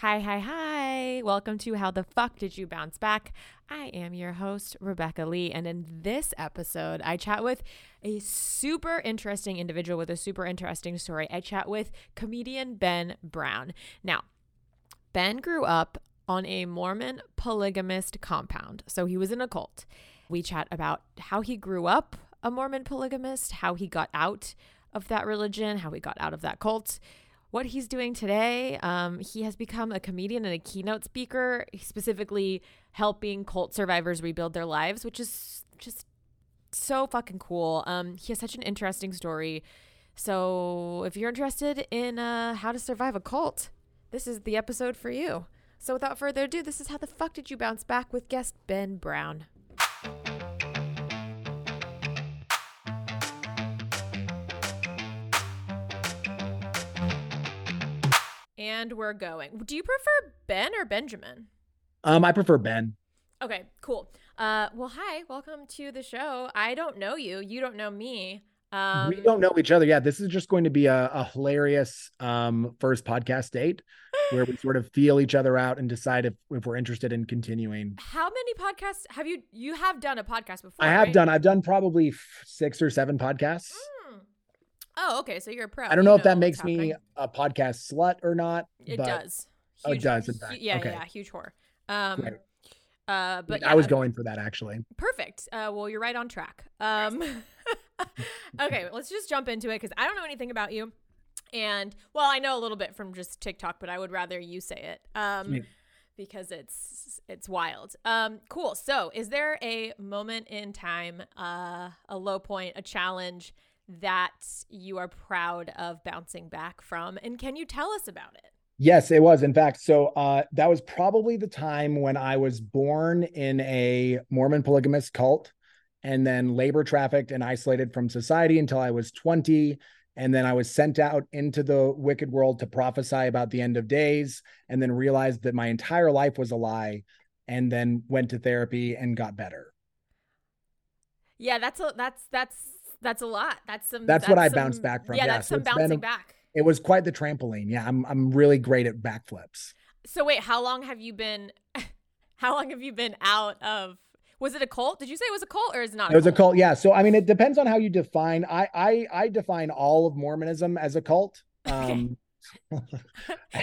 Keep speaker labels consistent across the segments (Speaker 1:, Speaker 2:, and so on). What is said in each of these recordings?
Speaker 1: Hi, hi, hi. Welcome to How the Fuck Did You Bounce Back? I am your host, Rebecca Lee. And in this episode, I chat with a super interesting individual with a super interesting story. I chat with comedian Ben Brown. Now, Ben grew up on a Mormon polygamist compound. So he was in a cult. We chat about how he grew up a Mormon polygamist, how he got out of that religion, how he got out of that cult what he's doing today. Um, he has become a comedian and a keynote speaker, specifically helping cult survivors rebuild their lives, which is just so fucking cool. Um, he has such an interesting story. So if you're interested in uh, how to survive a cult, this is the episode for you. So without further ado, this is how the fuck did you bounce back with guest Ben Brown. And we're going. Do you prefer Ben or Benjamin?
Speaker 2: Um, I prefer Ben.
Speaker 1: Okay, cool. Uh, well, hi, welcome to the show. I don't know you. You don't know me. Um,
Speaker 2: we don't know each other. Yeah, this is just going to be a, a hilarious um, first podcast date where we sort of feel each other out and decide if, if we're interested in continuing.
Speaker 1: How many podcasts have you? You have done a podcast before.
Speaker 2: I have
Speaker 1: right?
Speaker 2: done. I've done probably six or seven podcasts.
Speaker 1: Oh, okay. So you're a pro.
Speaker 2: I don't know,
Speaker 1: You
Speaker 2: if that makes me a podcast slut or not.
Speaker 1: It does.
Speaker 2: Oh, it does,
Speaker 1: hu- Yeah,
Speaker 2: Okay.
Speaker 1: yeah, huge whore. Um,
Speaker 2: Great.
Speaker 1: uh, but
Speaker 2: I was going for that actually.
Speaker 1: Perfect. Uh, well, you're right on track. Um, okay, let's just jump into it because I don't know anything about you. And well, I know a little bit from just TikTok, but I would rather you say it um, because it's it's wild. Um, cool. So, is there a moment in time, uh, a low point, a challenge that you are proud of bouncing back from, and can you tell us about it?
Speaker 2: Yes, it was. In fact, so uh, that was probably the time when I was born in a Mormon polygamous cult and then labor trafficked and isolated from society until I was 20. And then I was sent out into the wicked world to prophesy about the end of days and then realized that my entire life was a lie and then went to therapy and got better.
Speaker 1: Yeah, that's a that's that's that's a lot. That's some.
Speaker 2: That's what I
Speaker 1: some-
Speaker 2: bounced back from.
Speaker 1: Yeah,
Speaker 2: Yeah,
Speaker 1: that's
Speaker 2: so
Speaker 1: some bouncing
Speaker 2: a-
Speaker 1: back.
Speaker 2: It was quite the trampoline. Yeah, I'm I'm really great at backflips.
Speaker 1: So wait, how long have you been? How long have you been out of? Was it a cult? Did you say it was a cult or is it not?
Speaker 2: It was a cult, yeah. So I mean, it depends on how you define. I I I define all of Mormonism as a cult. Um,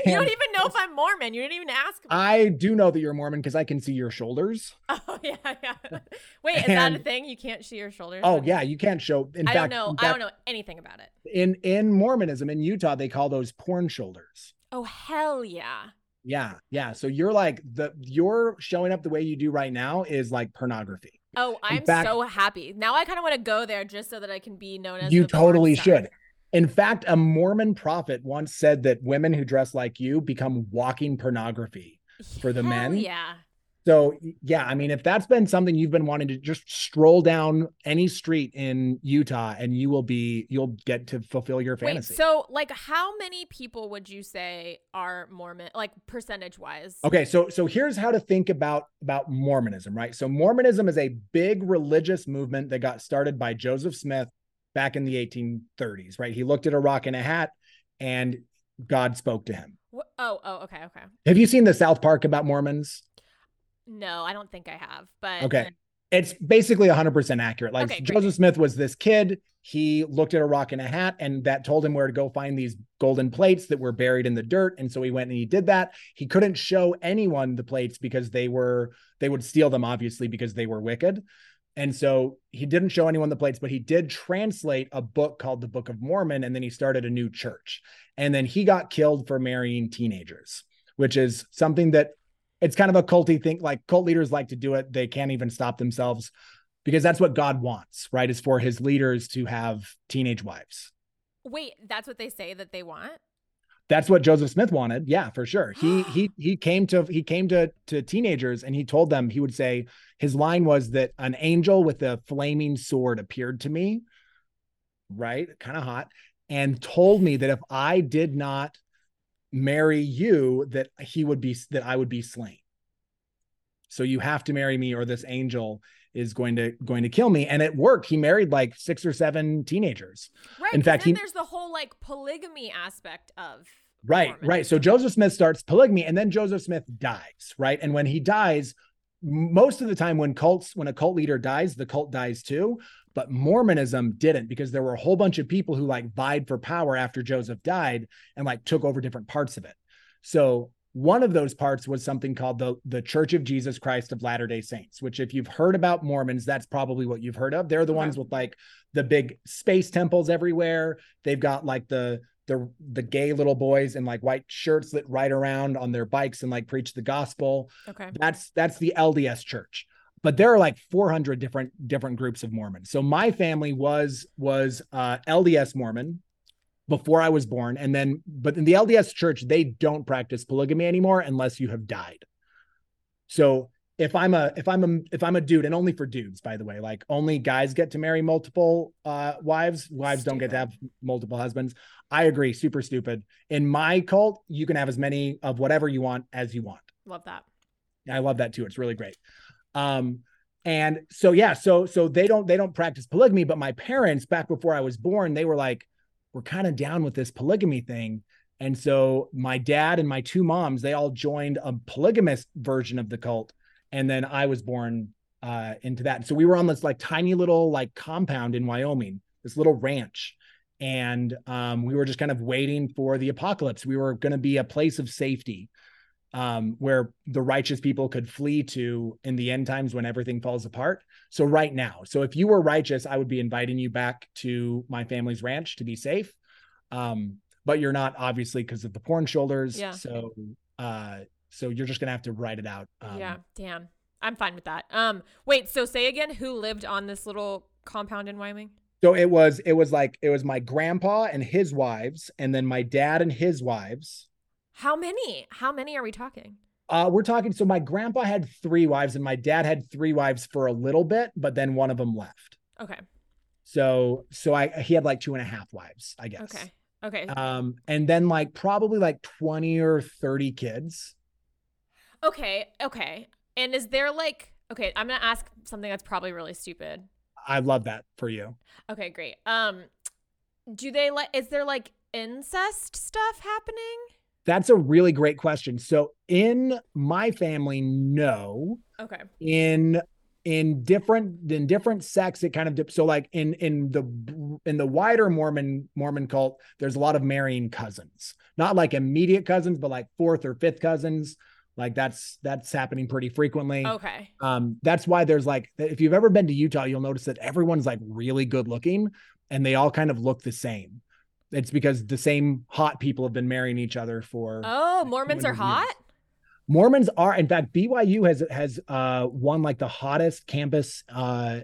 Speaker 1: You don't even know if I'm Mormon. You didn't even ask me.
Speaker 2: I do know that you're Mormon because I can see your shoulders.
Speaker 1: oh yeah, yeah. Wait, is that a thing? You can't see your shoulders.
Speaker 2: Oh yeah, you can't show. In
Speaker 1: I
Speaker 2: fact,
Speaker 1: don't know.
Speaker 2: in
Speaker 1: I don't know anything about it.
Speaker 2: In in Mormonism in Utah, they call those porn shoulders.
Speaker 1: Oh hell yeah.
Speaker 2: Yeah, yeah. So you're like the you're showing up the way you do right now is like pornography.
Speaker 1: Oh, I'm
Speaker 2: fact-
Speaker 1: so happy. Now I kind of want to go there just so that I can be known as.
Speaker 2: You totally should. In fact, a Mormon prophet once said that women who dress like you become walking pornography. for the
Speaker 1: Hell
Speaker 2: men.
Speaker 1: Yeah.
Speaker 2: So yeah, I mean, if that's been something you've been wanting to just stroll down any street in Utah and you will be you'll get to fulfill your
Speaker 1: Wait,
Speaker 2: fantasy.
Speaker 1: so like how many people would you say are Mormon like percentage wise?
Speaker 2: okay, so so here's how to think about about Mormonism, right? So Mormonism is a big religious movement that got started by Joseph Smith back in the 1830s, right? He looked at a rock and a hat and God spoke to him.
Speaker 1: Oh, oh, okay, okay.
Speaker 2: Have you seen the South Park about Mormons?
Speaker 1: No, I don't think I have. But
Speaker 2: Okay. It's basically 100% accurate. Like
Speaker 1: Okay.
Speaker 2: Joseph Smith was this kid. He looked at a rock and a hat, and that told him where to go find these golden plates that were buried in the dirt. And so he went and he did that. He couldn't show anyone the plates because they were, they would steal them, obviously, because they were wicked. And so he didn't show anyone the plates, but he did translate a book called the Book of Mormon. And then he started a new church. And then he got killed for marrying teenagers, which is something that it's kind of a culty thing. Like cult leaders like to do it. They can't even stop themselves because that's what God wants, right? Is for his leaders to have teenage wives.
Speaker 1: wait, that's what they say that they want?
Speaker 2: That's what Joseph Smith wanted. Yeah, for sure. He he he came to he came to to teenagers and he told them he would say his line was that an angel with a flaming sword appeared to me, right? Kind of hot, and told me that if I did not marry you, that he would be that I would be slain. So you have to marry me, or this angel is going to going to kill me. And it worked. He married like six or seven teenagers.
Speaker 1: Right.
Speaker 2: in fact,
Speaker 1: then
Speaker 2: he-
Speaker 1: there's the whole like polygamy aspect of
Speaker 2: Right,
Speaker 1: Mormon.
Speaker 2: right. So Joseph Smith starts polygamy and then Joseph Smith dies, right? And when he dies, most of the time when cults, when a cult leader dies, the cult dies too. But Mormonism didn't because there were a whole bunch of people who like vied for power after Joseph died and like took over different parts of it. So one of those parts was something called the the Church of Jesus Christ of Latter-day Saints, which if you've heard about Mormons, that's probably what you've heard of. They're the
Speaker 1: Okay.
Speaker 2: ones with like the big space temples everywhere. They've got like the the the gay little boys in like white shirts that ride around on their bikes and like preach the gospel.
Speaker 1: Okay.
Speaker 2: That's that's the LDS church. But there are like 400 different different groups of Mormons. So my family was was uh LDS Mormon before I was born and then but in the LDS church they don't practice polygamy anymore unless you have died. So if I'm a if I'm a if I'm a dude and only for dudes by the way like only guys get to marry multiple uh wives wives don't get to have multiple husbands I agree super stupid in my cult you can have as many of whatever you want as you want
Speaker 1: Love that.
Speaker 2: I love that too. It's really great. Um, and so yeah, so so they don't they don't practice polygamy, but my parents back before I was born, they were like, we're kind of down with this polygamy thing. And so my dad and my two moms, they all joined a polygamous version of the cult. And then I was born uh into that. So we were on this like tiny little like compound in Wyoming, this little ranch. And um, we were just kind of waiting for the apocalypse. We were going to be a place of safety um, where the righteous people could flee to in the end times when everything falls apart. So, right now, so if you were righteous, I would be inviting you back to my family's ranch to be safe. Um, but you're not obviously because of the porn shoulders.
Speaker 1: Yeah.
Speaker 2: So, uh, so you're just gonna have to write it out. Um,
Speaker 1: yeah. Damn. I'm fine with that. Um. Wait. So say again. Who lived on this little compound in Wyoming?
Speaker 2: So it was it was like it was my grandpa and his wives, and then my dad and his wives.
Speaker 1: How many? How many are we talking?
Speaker 2: Uh, we're talking. So my grandpa had three wives, and my dad had three wives for a little bit, but then one of them left.
Speaker 1: Okay.
Speaker 2: So so I he had like two and a half wives, I guess.
Speaker 1: Okay. Okay.
Speaker 2: Um, and then like probably like 20 or 30 kids.
Speaker 1: Okay. Okay. And is there like okay, I'm going to ask something that's probably really stupid.
Speaker 2: I love that for you.
Speaker 1: Okay, great. Um do they like is there like incest stuff happening?
Speaker 2: That's a really great question. So in my family, no.
Speaker 1: Okay.
Speaker 2: In in different in different sects, it kind of dip. So like in in the in the wider Mormon Mormon cult, there's a lot of marrying cousins, not like immediate cousins, but like fourth or fifth cousins. Like that's that's happening pretty frequently.
Speaker 1: Okay.
Speaker 2: Um, that's why there's like, if you've ever been to Utah, you'll notice that everyone's like really good looking and they all kind of look the same. It's because the same hot people have been marrying each other for
Speaker 1: Oh, Mormons are
Speaker 2: 200 years.
Speaker 1: hot?
Speaker 2: Mormons are, in fact, BYU has has uh won like the hottest campus uh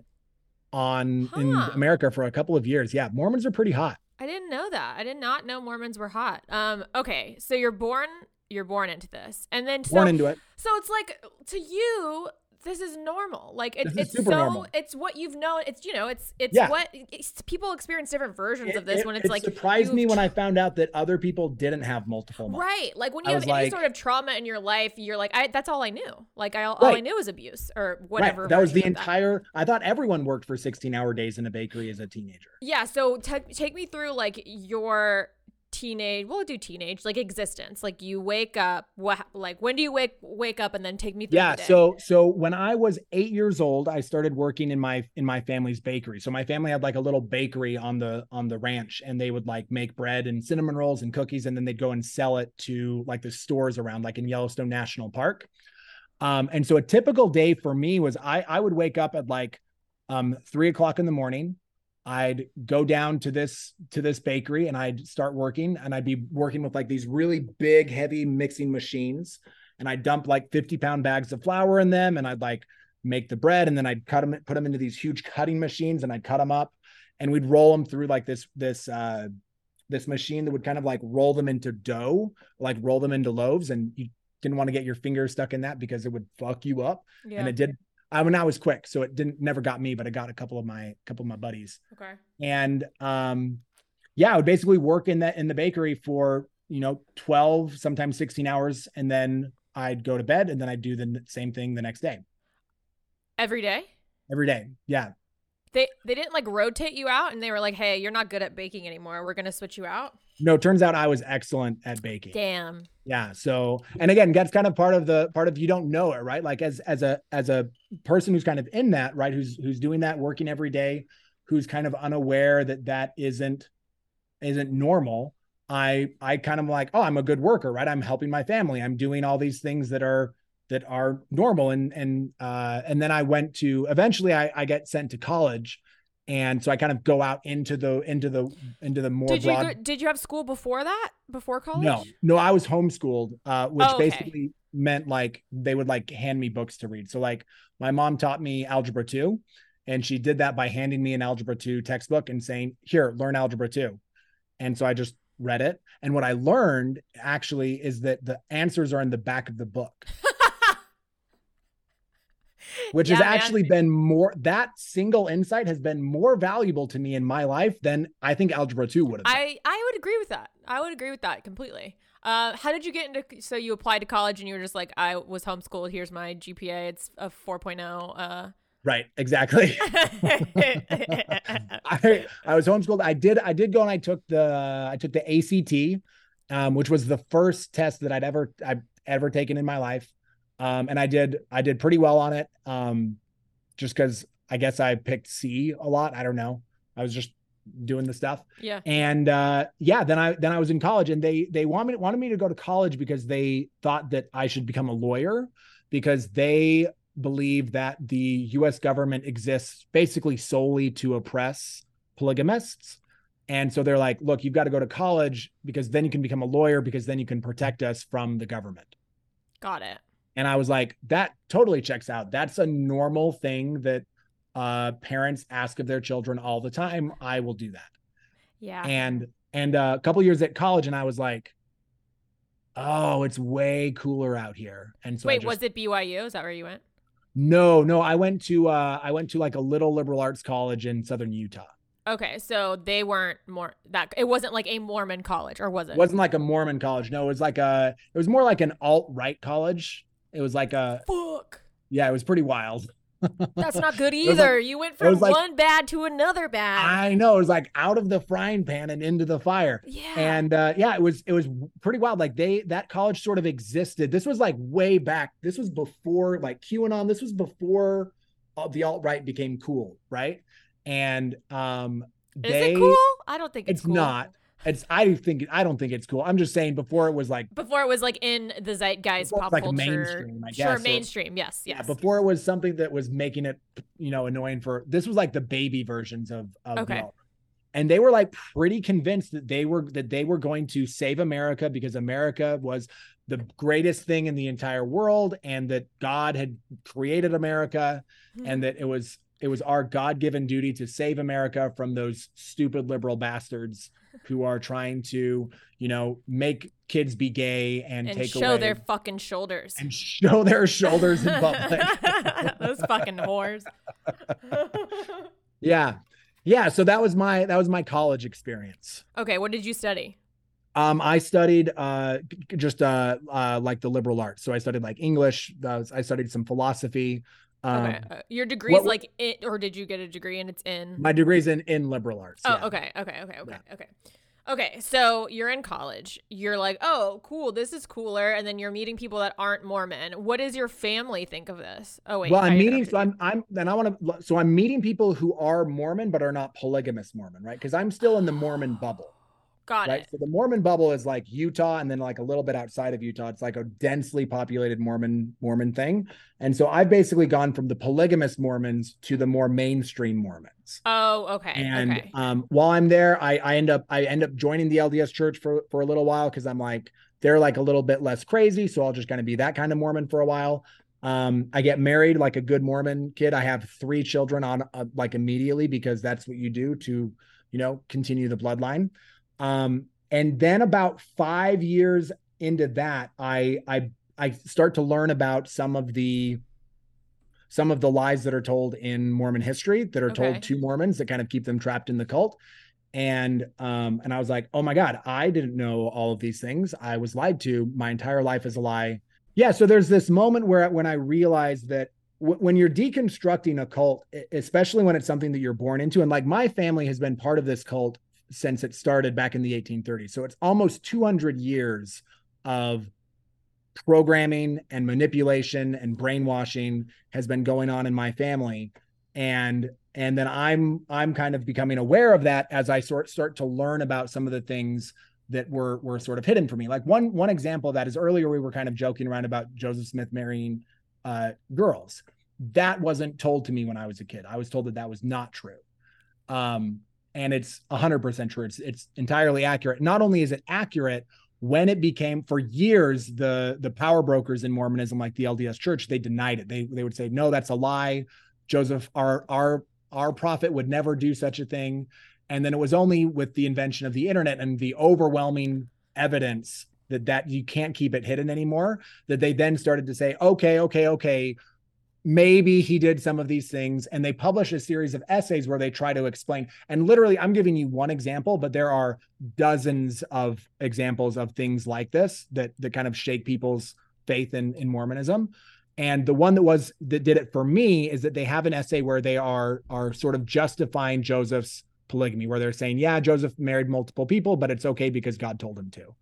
Speaker 2: on in America for a couple of years. Yeah, Mormons are pretty hot.
Speaker 1: I didn't know that. I did not know Mormons were hot. Um okay, so you're born you're born into this. And then so
Speaker 2: Born into it.
Speaker 1: So it's like to you, this is normal. Like it, it's so
Speaker 2: normal.
Speaker 1: it's what you've known. It's you know, it's it's
Speaker 2: Yeah.
Speaker 1: what it's, people experience different versions
Speaker 2: It,
Speaker 1: of this
Speaker 2: it-
Speaker 1: when it's
Speaker 2: it
Speaker 1: like
Speaker 2: surprised me when I found out that other people didn't have multiple moms.
Speaker 1: Right, like when
Speaker 2: I
Speaker 1: you have any
Speaker 2: like-
Speaker 1: sort of trauma in your life, you're like, I that's all I knew. Like I all, all I knew was abuse or whatever.
Speaker 2: Right. That was the
Speaker 1: of that.
Speaker 2: entire. I thought everyone worked for 16 hour days in a bakery as a teenager.
Speaker 1: Yeah, so t- take me through like your teenage. We'll do teenage like existence. Like you wake up. What like when do you wake wake up and then take me through?
Speaker 2: Yeah.
Speaker 1: the day?
Speaker 2: So so when I was eight years old, I started working in my in my family's bakery. So my family had like a little bakery on the on the ranch, and they would like make bread and cinnamon rolls and cookies, and then they'd go and sell it to like the stores around, like in Yellowstone National Park. Um, and so a typical day for me was I I would wake up at like um three o'clock in the morning. I'd go down to this to this bakery and I'd start working and I'd be working with like these really big heavy mixing machines. And I'd dump like 50 pound bags of flour in them and I'd like make the bread and then I'd cut them put them into these huge cutting machines and I'd cut them up. And we'd roll them through like this this uh this machine that would kind of like roll them into dough like roll them into loaves. And you didn't want to get your fingers stuck in that because it would fuck you up.
Speaker 1: Yeah.
Speaker 2: and it did I mean I was quick so it didn't never got me but it got a couple of my couple of my buddies
Speaker 1: okay.
Speaker 2: and um yeah i would basically work in that in the bakery for you know 12 sometimes 16 hours and then i'd go to bed and then i'd do the same thing the next day
Speaker 1: Every day.
Speaker 2: every day yeah
Speaker 1: They they didn't like rotate you out, and they were like, "Hey, you're not good at baking anymore. We're gonna switch you out."
Speaker 2: No, turns out I was excellent at baking.
Speaker 1: Damn.
Speaker 2: Yeah. So, and again, that's kind of part of the part of you don't know it, right? Like as as a as a person who's kind of in that, right? Who's who's doing that, working every day, who's kind of unaware that that isn't isn't normal. I I kind of like, oh, I'm a good worker, right? I'm helping my family. I'm doing all these things that are that are normal and and uh and then I went to eventually I I get sent to college and so I kind of go out into the into the into the more
Speaker 1: Did you
Speaker 2: broad
Speaker 1: go, did you have school before that? Before college?
Speaker 2: no no I was homeschooled uh which
Speaker 1: Oh, okay.
Speaker 2: basically meant like they would like hand me books to read so like my mom taught me algebra 2 and she did that by handing me an algebra 2 textbook and saying here learn algebra 2 and so I just read it and what I learned actually is that the answers are in the back of the book which has
Speaker 1: Yeah, man.
Speaker 2: actually been more that single insight has been more valuable to me in my life than I think algebra 2 would have been.
Speaker 1: I I would agree with that. I would agree with that completely. Uh, how did you get into? So you applied to college and you were just like, I was homeschooled. Here's my GPA. It's a 4.0. Uh,
Speaker 2: right, exactly. I I was homeschooled. I did I did go and I took the I took the ACT, um, which was the first test that I'd ever I've ever taken in my life. Um, and I did I did pretty well on it. Um, just because I guess I picked C a lot. I don't know. I was just doing the stuff.
Speaker 1: yeah.
Speaker 2: and uh yeah then i then i was in college and they they wanted wanted me to go to college because they thought that i should become a lawyer because they believe that the us government exists basically solely to oppress polygamists and so they're like look you've got to go to college because then you can become a lawyer because then you can protect us from the government
Speaker 1: Got it.
Speaker 2: And I was like, that totally checks out. That's a normal thing that uh, parents ask of their children all the time. I will do that.
Speaker 1: Yeah.
Speaker 2: And and uh, a couple years at college, and I was like, oh, it's way cooler out here. And so
Speaker 1: Wait,
Speaker 2: just-
Speaker 1: was it BYU? Is that where you went?
Speaker 2: no, no, I went to uh, I went to like a little liberal arts college in southern Utah.
Speaker 1: Okay, so they weren't more that. It wasn't like a Mormon college, or was it?
Speaker 2: It wasn't like a Mormon college. No, it was like a it was more like an alt right college. It was like a
Speaker 1: Fuck.
Speaker 2: yeah, it was pretty wild.
Speaker 1: That's not good
Speaker 2: was like-
Speaker 1: either. you went from
Speaker 2: like-
Speaker 1: one bad to another bad.
Speaker 2: I know it was like out of the frying pan and into the fire.
Speaker 1: yeah.
Speaker 2: and uh yeah it was it was pretty wild like they that college sort of existed this was like way back this was before like qanon this was before uh, the alt-right became cool right and um
Speaker 1: Is
Speaker 2: they
Speaker 1: it cool? I don't think it's,
Speaker 2: it's
Speaker 1: cool.
Speaker 2: not it's i think i don't think it's cool i'm just saying before it was like
Speaker 1: Before it was like in the zeitgeist, pop
Speaker 2: like,
Speaker 1: culture.
Speaker 2: mainstream, I
Speaker 1: Sure,
Speaker 2: guess, or-
Speaker 1: mainstream. Yes,
Speaker 2: yeah, before it was something that was making it you know annoying for this was like the baby versions of of
Speaker 1: Okay.
Speaker 2: and they were like pretty convinced that they were that they were going to save america because america was the greatest thing in the entire world and that god had created america
Speaker 1: Hmm.
Speaker 2: and that it was it was our god-given duty to save america from those stupid liberal bastards who are trying to you know make kids be gay and,
Speaker 1: and
Speaker 2: take
Speaker 1: show
Speaker 2: away
Speaker 1: their fucking shoulders.
Speaker 2: and show their shoulders in public
Speaker 1: Those fucking whores.
Speaker 2: yeah yeah so that was my that was my college experience
Speaker 1: okay, what did you study?
Speaker 2: um i studied uh just uh uh like the liberal arts so i studied like english i studied some philosophy um
Speaker 1: Okay, uh, your degree's
Speaker 2: what-
Speaker 1: like it, or did you get a degree and it's in?
Speaker 2: my degree's in in liberal arts
Speaker 1: oh,
Speaker 2: yeah.
Speaker 1: okay, okay, okay, okay, okay. Okay, so you're in college. You're like, oh, cool, this is cooler, and then you're meeting people that aren't Mormon. What does your family think of this? Oh wait,
Speaker 2: well i'm meeting so i'm i'm then i want to so i'm meeting people who are mormon but are not polygamous mormon right because i'm still in the mormon bubble
Speaker 1: got
Speaker 2: right?
Speaker 1: it.
Speaker 2: so the mormon bubble is like utah and then like a little bit outside of utah. It's like a densely populated mormon mormon thing. And so i've basically gone from the polygamous mormons to the more mainstream mormons.
Speaker 1: Oh, okay,
Speaker 2: and
Speaker 1: okay.
Speaker 2: um, while i'm there I, I end up i end up joining the lds church for for a little while because i'm like they're like a little bit less crazy so i'll just kind of be that kind of mormon for a while. Um, i get married like a good mormon kid. I have three children on uh, like immediately because that's what you do to you know continue the bloodline um, and then about five years into that i i i start to learn about some of the some of the lies that are told in mormon history that are
Speaker 1: Okay.
Speaker 2: told to mormons that kind of keep them trapped in the cult. And um and i was like oh my god i didn't know all of these things. I was lied to. My entire life is a lie. Yeah so there's this moment where when i realized that when you're deconstructing a cult, especially when it's something that you're born into, and like my family has been part of this cult since it started back in the 1830s. So it's almost 200 years of programming and manipulation and brainwashing has been going on in my family. And and then i'm i'm kind of becoming aware of that as i sort start to learn about some of the things that were were sort of hidden for me. Like one one example of that is earlier we were kind of joking around about joseph smith marrying uh, girls. That wasn't told to me when i was a kid. I was told that that was not true. Um, and it's 100% true. It's it's entirely accurate. Not only is it accurate when it became for years the the power brokers in mormonism like the lds church they denied it. They they would say no that's a lie. Joseph our our our prophet would never do such a thing. And then it was only with the invention of the internet and the overwhelming evidence that that you can't keep it hidden anymore that they then started to say okay okay okay maybe he did some of these things and they publish a series of essays where they try to explain and literally i'm giving you one example but there are dozens of examples of things like this that that kind of shake people's faith in in mormonism. And the one that was that did it for me is that they have an essay where they are are sort of justifying joseph's polygamy where they're saying yeah joseph married multiple people but it's okay because god told him to.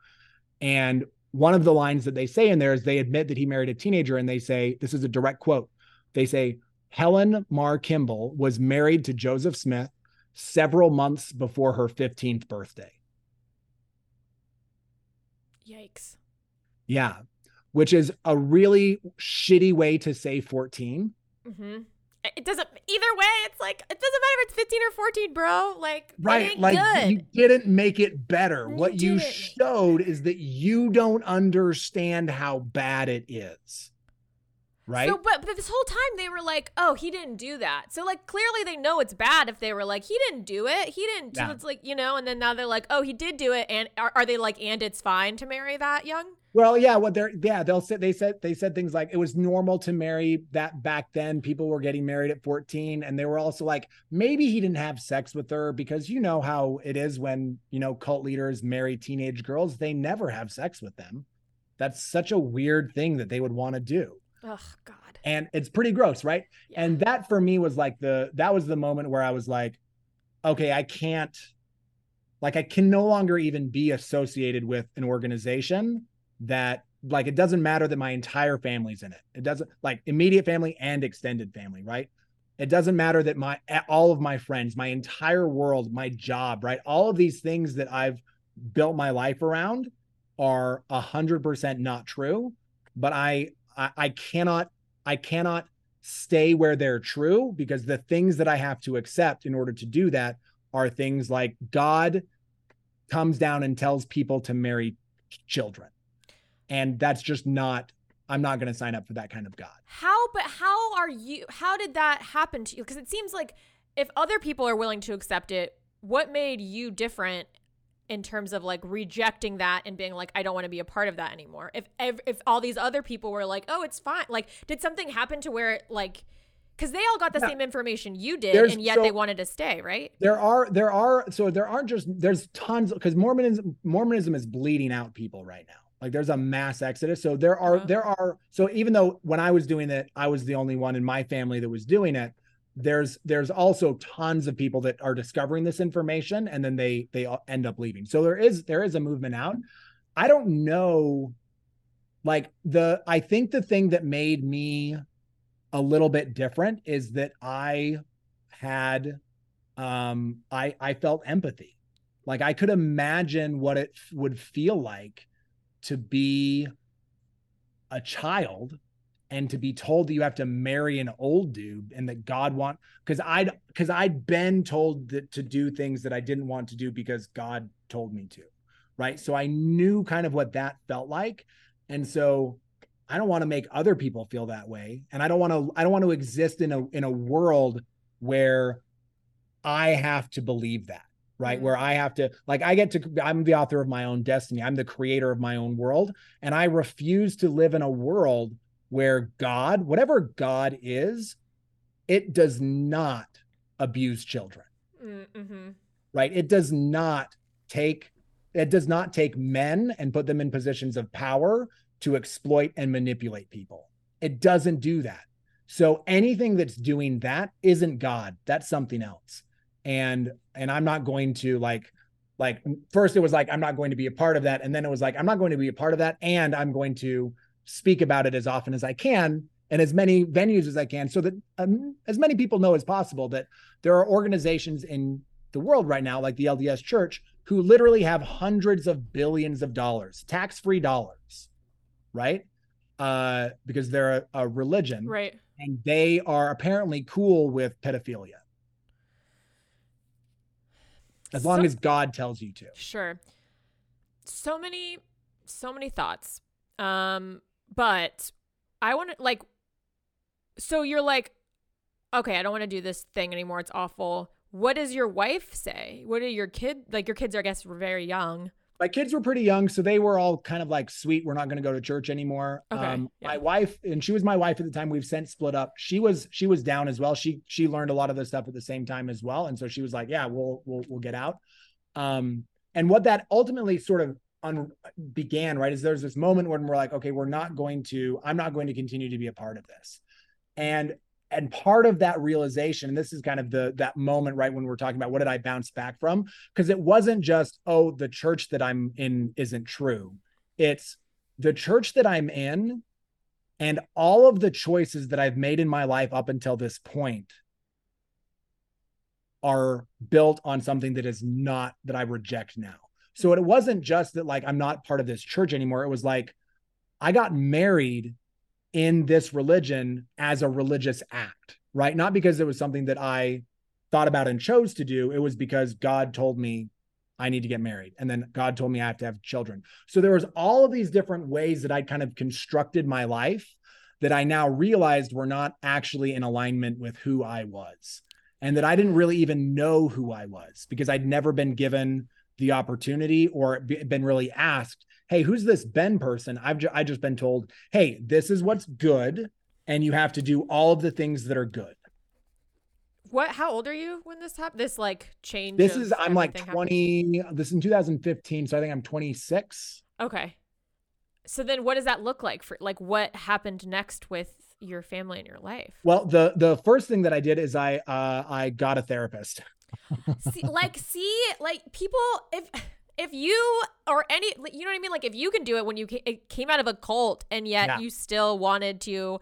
Speaker 2: And one of the lines that they say in there is they admit that he married a teenager and they say this is a direct quote they say Helen Mar Kimball was married to Joseph Smith several months before her 15th birthday.
Speaker 1: Yikes.
Speaker 2: Yeah, which is a really shitty way to say 14.
Speaker 1: Mm-hmm. It doesn't either way. It's like it doesn't matter if it's 15 or 14, bro. Like
Speaker 2: right, like
Speaker 1: good.
Speaker 2: you didn't make it better.
Speaker 1: You
Speaker 2: what you
Speaker 1: didn't.
Speaker 2: showed is that you don't understand how bad it is. Right?
Speaker 1: So, but, but this whole time they were like, "Oh, he didn't do that." So, like, clearly they know it's bad if they were like, "He didn't do it. He didn't."
Speaker 2: Yeah.
Speaker 1: It's like you know, and then now they're like, "Oh, he did do it," and are, are they like, "And it's fine to marry that young?"
Speaker 2: Well, yeah, what they're yeah, they'll say they said they said things like it was normal to marry that back then. People were getting married at 14. And they were also like, maybe he didn't have sex with her because you know how it is when you know cult leaders marry teenage girls, they never have sex with them. That's such a weird thing that they would want to do.
Speaker 1: Oh God.
Speaker 2: And it's pretty gross, right?
Speaker 1: Yeah.
Speaker 2: And that for me was like the that was the moment where I was like, okay, I can't like I can no longer even be associated with an organization that like it doesn't matter that my entire family's in it. It doesn't like immediate family and extended family, right? It doesn't matter that my all of my friends, my entire world, my job, right? All of these things that I've built my life around are a hundred percent not true. But I, I I cannot I cannot stay where they're true because the things that I have to accept in order to do that are things like God comes down and tells people to marry children. And that's just not, I'm not going to sign up for that kind of God.
Speaker 1: How? But how are you? How did that happen to you? Because it seems like if other people are willing to accept it, what made you different in terms of like rejecting that and being like, I don't want to be a part of that anymore? If if, if all these other people were like, oh, it's fine. Like, did something happen to where like? Because they all got the
Speaker 2: Yeah.
Speaker 1: same information you did,
Speaker 2: There's-
Speaker 1: and yet
Speaker 2: so-
Speaker 1: they wanted to stay, right?
Speaker 2: There are, there are, so there aren't just, there's tons because Mormonism, Mormonism is bleeding out people right now. Like there's a mass exodus. So there are, there are, so even though when I was doing it, I was the only one in my family that was doing it. There's, there's also tons of people that are discovering this information and then they, they end up leaving. So there is, there is a movement out. I don't know. Like the, I think the thing that made me a little bit different is that I had um i i felt empathy like i could imagine what it would feel like to be a child and to be told that you have to marry an old dude and that god want because i'd because i'd been told that to do things that i didn't want to do because god told me to right so i knew kind of what that felt like and so i don't want to make other people feel that way and i don't want to i don't want to exist in a in a world where I have to believe that, right?
Speaker 1: Mhm.
Speaker 2: Where I have to, like, I get to, I'm the author of my own destiny. I'm the creator of my own world. And I refuse to live in a world where God, whatever God is, it does not abuse children,
Speaker 1: Mm-hmm.
Speaker 2: right? It does not take, it does not take men and put them in positions of power to exploit and manipulate people. It doesn't do that. So anything that's doing that isn't God. That's something else. And and I'm not going to like like first it was like I'm not going to be a part of that and then it was like I'm not going to be a part of that and I'm going to speak about it as often as I can and as many venues as I can so that um, as many people know as possible that there are organizations in the world right now like the LDS Church who literally have hundreds of billions of dollars, tax-free dollars, right? Uh, because they're a, a religion,
Speaker 1: right?
Speaker 2: and they are apparently cool with pedophilia as long as God tells you to.
Speaker 1: Sure. So many so many thoughts. Um but I want to like so you're like okay, I don't want to do this thing anymore. It's awful. What does your wife say? What are your kid like your kids are I guess were very young.
Speaker 2: My kids were pretty young, so they were all kind of like, "Sweet, we're not going to go to church anymore."
Speaker 1: Okay,
Speaker 2: Um,
Speaker 1: yeah.
Speaker 2: My wife, and she was my wife at the time. We've since split up. She was she was down as well. She she learned a lot of this stuff at the same time as well, and so she was like, "Yeah, we'll we'll we'll get out." Um, and what that ultimately sort of un- began, right, is there's this moment when we're like, "Okay, we're not going to. I'm not going to continue to be a part of this," and and part of that realization and this is kind of the that moment right when we're talking about what did i bounce back from? Because it wasn't just oh the church that i'm in isn't true. It's the church that i'm in and all of the choices that i've made in my life up until this point are built on something that is not that i reject now so it wasn't just that like i'm not part of this church anymore it was like i got married in this religion as a religious act, right? Not because it was something that I thought about and chose to do. It was because God told me I need to get married. And then God told me I have to have children. So there was all of these different ways that I kind of constructed my life that I now realized were not actually in alignment with who I was. And that I didn't really even know who I was because I'd never been given the opportunity or been really asked hey, who's this Ben person? I've ju- I just been told, hey, this is what's good, and you have to do all of the things that are good.
Speaker 1: What how old are you when this happened? This like change
Speaker 2: This is I'm like
Speaker 1: everything happened?
Speaker 2: 20. This is in 2015, so I think I'm 26.
Speaker 1: Okay. So then what does that look like for like what happened next with your family and your life?
Speaker 2: Well, the the first thing that I did is I uh I got a therapist.
Speaker 1: See, like see like people if if you or any you know what i mean? Like if you can do it when you it came out of a cult and yet
Speaker 2: Yeah.
Speaker 1: you still wanted to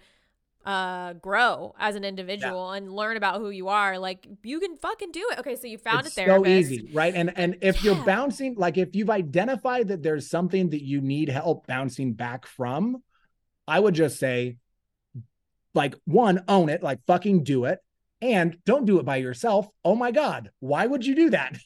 Speaker 1: uh grow as an individual and learn about who you are like you can fucking do it. Okay so you found
Speaker 2: it's
Speaker 1: a therapist.
Speaker 2: so easy, right? And and if you're bouncing, like if you've identified that there's something that you need help bouncing back from, I would just say, like one, own it, like fucking do it, and don't do it by yourself. Oh my god, why would you do that?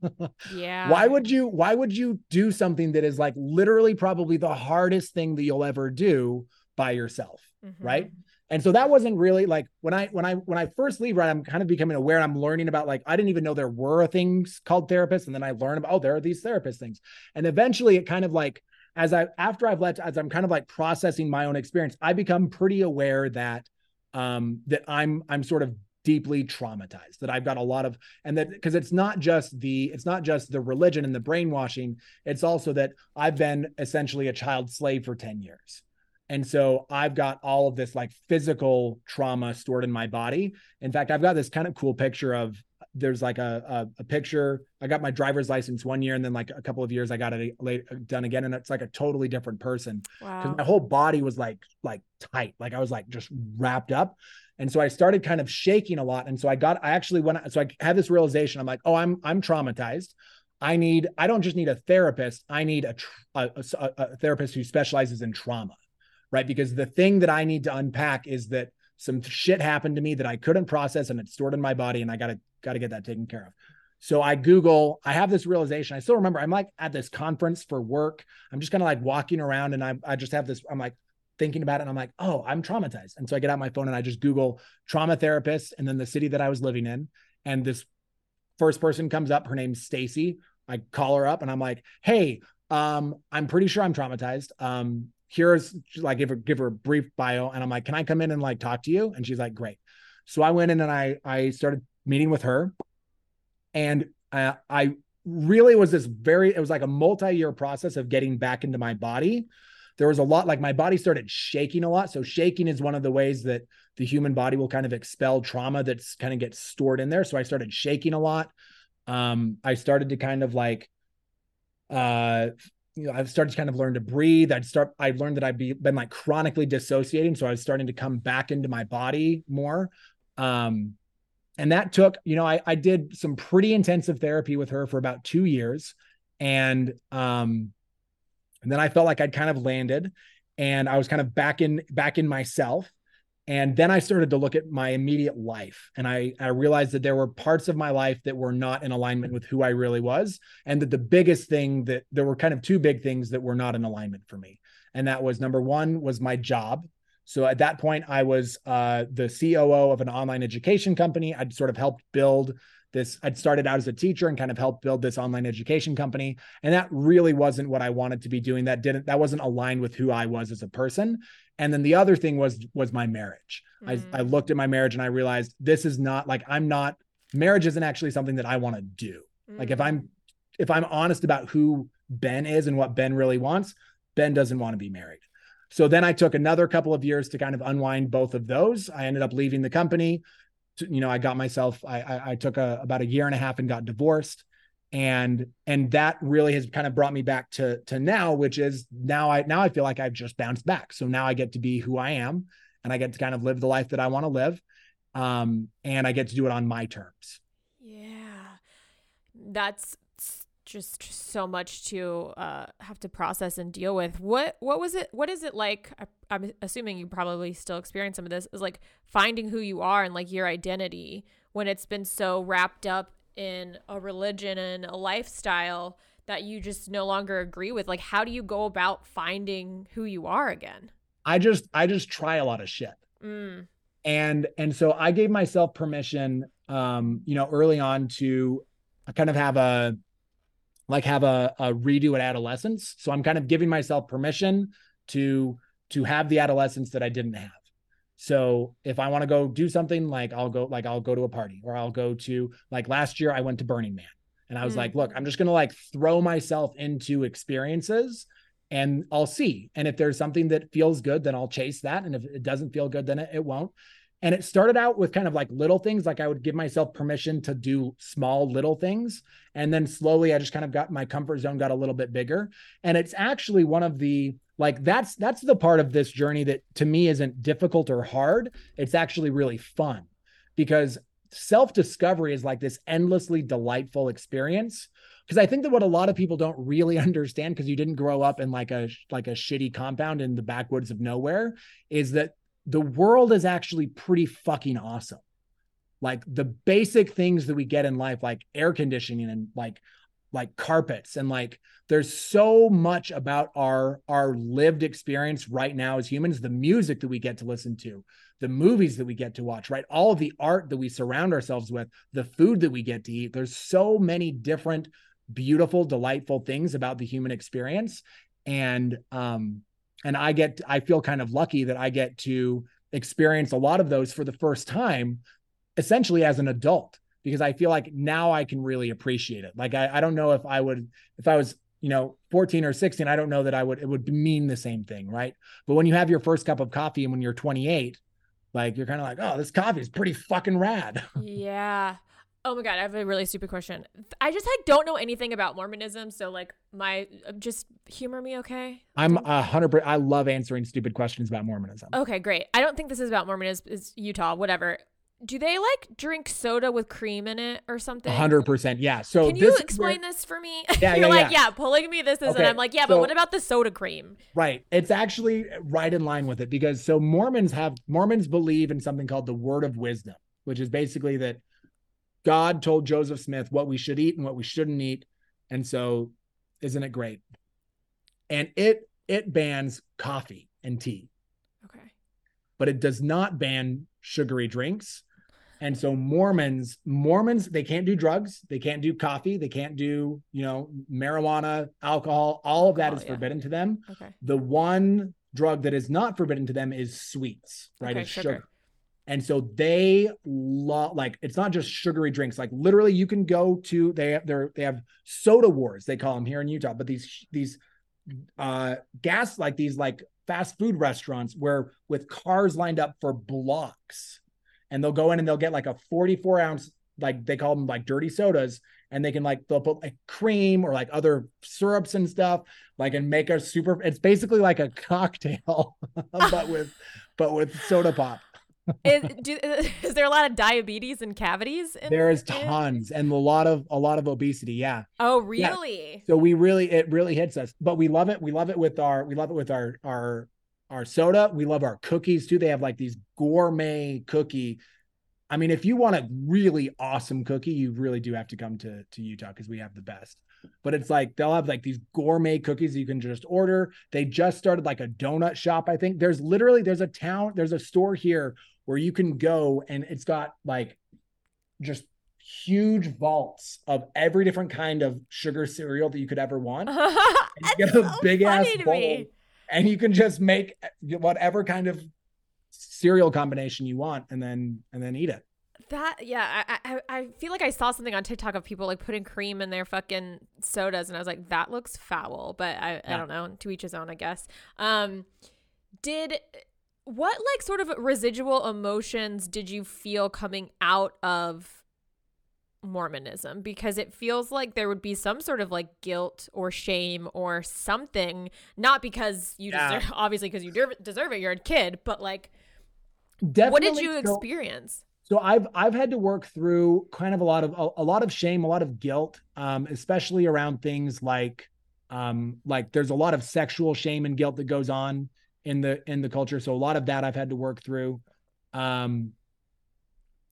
Speaker 1: yeah
Speaker 2: why would you? Why would you do something that is like literally probably the hardest thing that you'll ever do by yourself?
Speaker 1: Mhm.
Speaker 2: right and so that wasn't really like when i when i when i first leave right i'm kind of becoming aware i'm learning about like i didn't even know there were things called therapists and then i learned about oh there are these therapist things and eventually it kind of like as i after i've let as i'm kind of like processing my own experience i become pretty aware that um that i'm i'm sort of deeply traumatized that i've got a lot of and that because it's not just the it's not just the religion and the brainwashing it's also that i've been essentially a child slave for 10 years and so I've got all of this like physical trauma stored in my body. In fact, I've got this kind of cool picture of there's like a, a, a picture. I got my driver's license one year, and then like a couple of years, I got it late, uh, done again, and it's like a totally different person because
Speaker 1: wow
Speaker 2: my whole body was like like tight, like I was like just wrapped up. And so I started kind of shaking a lot. And so I got, I actually went, so I had this realization. I'm like, oh, I'm I'm traumatized. I need, I don't just need a therapist. I need a, a, a, therapist who specializes in trauma right? Because the thing that I need to unpack is that some shit happened to me that I couldn't process and it's stored in my body and I got to got to get that taken care of. So I Google, I have this realization. I still remember I'm like at this conference for work. I'm just kind of like walking around and I I just have this I'm like thinking about it and I'm like, "Oh, I'm traumatized." And so I get out my phone and I just Google trauma therapist and then the city that I was living in and this first person comes up, her name's Stacy. I call her up and I'm like, "Hey, um I'm pretty sure I'm traumatized. Um here's like give her give her a brief bio and i'm like can i come in and like talk to you and she's like great so i went in and i i started meeting with her and uh, i really was this very it was like a multi-year process of getting back into my body there was a lot like my body started shaking a lot. So shaking is one of the ways that the human body will kind of expel trauma that's kind of gets stored in there. So I started shaking a lot. Um, I started to kind of like uh you know, I've started to kind of learn to breathe. I'd start, I learned that I'd be been like chronically dissociating. So I was starting to come back into my body more. Um, and that took, you know, I, I did some pretty intensive therapy with her for about two years. And, um, and then I felt like I'd kind of landed and I was kind of back in, back in myself. And then I started to look at my immediate life and I, I realized that there were parts of my life that were not in alignment with who I really was. And that the biggest thing that there were kind of two big things that were not in alignment for me. And that was number one was my job. So at that point, I was uh, the COO of an online education company. I'd sort of helped build this. I'd started out as a teacher and kind of helped build this online education company. And that really wasn't what I wanted to be doing. That didn't, that wasn't aligned with who I was as a person. And then the other thing was was my marriage. Mm. I, I looked at my marriage and I realized this is not like I'm not marriage isn't actually something that I want to do. Mm. Like if I'm mm. if I'm honest about who Ben is and what Ben really wants, Ben doesn't want to be married. So then I took another couple of years to kind of unwind both of those. I ended up leaving the company. You know, I got myself. I, I, I took a, about a year and a half and got divorced. And and that really has kind of brought me back to to now which is now i now i feel like i've just bounced back. So now i get to be who i am and i get to kind of live the life that i want to live um and i get to do it on my terms.
Speaker 1: Yeah. That's just so much to uh, have to process and deal with. What what was it? What is it like? I, I'm assuming you probably still experience some of this. Is like finding who you are and like your identity when it's been so wrapped up in a religion and a lifestyle that you just no longer agree with like how do you go about finding who you are again
Speaker 2: i just i just try a lot of shit mm. and and so i gave myself permission um you know early on to kind of have a like have a, a redo at adolescence so i'm kind of giving myself permission to to have the adolescence that i didn't have so if I want to go do something, like I'll go, like I'll go to a party or I'll go to, like last year I went to Burning Man and I was mm. like, look, I'm just to like throw myself into experiences and I'll see. And if there's something that feels good, then I'll chase that. And if it doesn't feel good, then it, it won't. And it started out with kind of like little things, like I would give myself permission to do small little things. And then slowly I just kind of got my comfort zone got a little bit bigger. And it's actually one of the like that's that's the part of this journey that to me isn't difficult or hard it's actually really fun because self-discovery is like this endlessly delightful experience because i think that what a lot of people don't really understand because you didn't grow up in like a like a shitty compound in the backwoods of nowhere is that the world is actually pretty fucking awesome. Like the basic things that we get in life like air conditioning and like like carpets and like there's so much about our our lived experience right now as humans the music that we get to listen to the movies that we get to watch right? All of the art that we surround ourselves with the food that we get to eat. There's so many different beautiful delightful things about the human experience. And um and i get i feel kind of lucky that i get to experience a lot of those for the first time essentially as an adult because I feel like now I can really appreciate it. Like I, I don't know if I would if I was you know 14 or 16 i don't know that i would it would mean the same thing right? But when you have your first cup of coffee and when you're 28 like you're kind of like oh this coffee is pretty fucking rad.
Speaker 1: Yeah oh my god i have a really stupid question i just like don't know anything about mormonism so like my uh, just humor me okay
Speaker 2: i'm a hundred i love answering stupid questions about mormonism
Speaker 1: okay great i don't think this is about mormonism is utah whatever do they like drink soda with cream in it or something?
Speaker 2: Hundred percent, yeah. So
Speaker 1: can you explain this for me? Yeah, You're yeah, like, yeah. yeah, me. This is, okay. and I'm like, yeah, so, but what about the soda cream?
Speaker 2: Right. It's actually right in line with it because so Mormons have Mormons believe in something called the word of wisdom, which is basically that God told Joseph Smith what we should eat and what we shouldn't eat, and so isn't it great? And it it bans coffee and tea.
Speaker 1: Okay.
Speaker 2: But it does not ban sugary drinks and so Mormons, Mormons, they can't do drugs, they can't do coffee, they can't do, you know, marijuana, alcohol, all of that is yeah. forbidden to them.
Speaker 1: Okay.
Speaker 2: The one drug that is not forbidden to them is sweets, right? Okay, is sugar. sugar. And so they love like it's not just sugary drinks. Like literally, you can go to they have their they have soda wars they call them here in Utah. But these these uh gas like these like fast food restaurants where with cars lined up for blocks and they'll go in and they'll get like a 44 ounce like they call them like dirty sodas and they can like they'll put like cream or like other syrups and stuff like and make a super it's basically like a cocktail but with but with soda pop
Speaker 1: is, do, is, there a lot of diabetes and cavities?
Speaker 2: there is tons and a lot of a lot of obesity. Yeah.
Speaker 1: Oh, really?
Speaker 2: Yeah. So we really it really hits us, but we love it. We love it with our we love it with our our our soda. We love our cookies too. They have like these gourmet cookie. I mean, if you want a really awesome cookie, you really do have to come to to Utah because we have the best. But it's like they'll have like these gourmet cookies you can just order. They just started like a donut shop. I think there's literally there's a town there's a store here where you can go and it's got like just huge vaults of every different kind of sugar cereal that you could ever want.
Speaker 1: and you get a so big ass bowl me.
Speaker 2: and you can just make whatever kind of cereal combination you want and then and then eat it.
Speaker 1: That yeah, I, I I feel like I saw something on TikTok of people like putting cream in their fucking sodas, and I was like, that looks foul. But I yeah. I don't know. To each his own, I guess. Um, did what like sort of residual emotions did you feel coming out of Mormonism? Because it feels like there would be some sort of like guilt or shame or something, not because you yeah. deserve, obviously because you deserve it, you're a kid, but like, Definitely what did you experience?
Speaker 2: So, so I've I've had to work through kind of a lot of a, a lot of shame, a lot of guilt, um, especially around things like um, like there's a lot of sexual shame and guilt that goes on in the in the culture. So a lot of that I've had to work through. Um,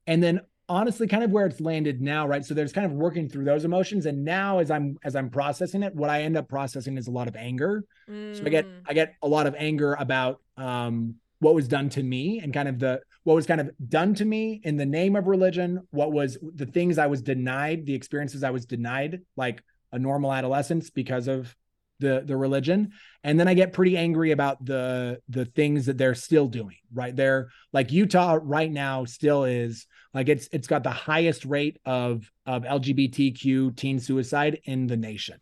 Speaker 2: and then honestly, kind of where it's landed now, right? So there's kind of working through those emotions, and now as I'm as I'm processing it, what I end up processing is a lot of anger. Mm. So I get mm. I get a lot of anger about um, what was done to me and kind of the what was kind of done to me in the name of religion what was the things i was denied the experiences i was denied like a normal adolescence because of the the religion. And then i get pretty angry about the the things that they're still doing right? They're like utah right now still is like it's it's got the highest rate of of lgbtq teen suicide in the nation.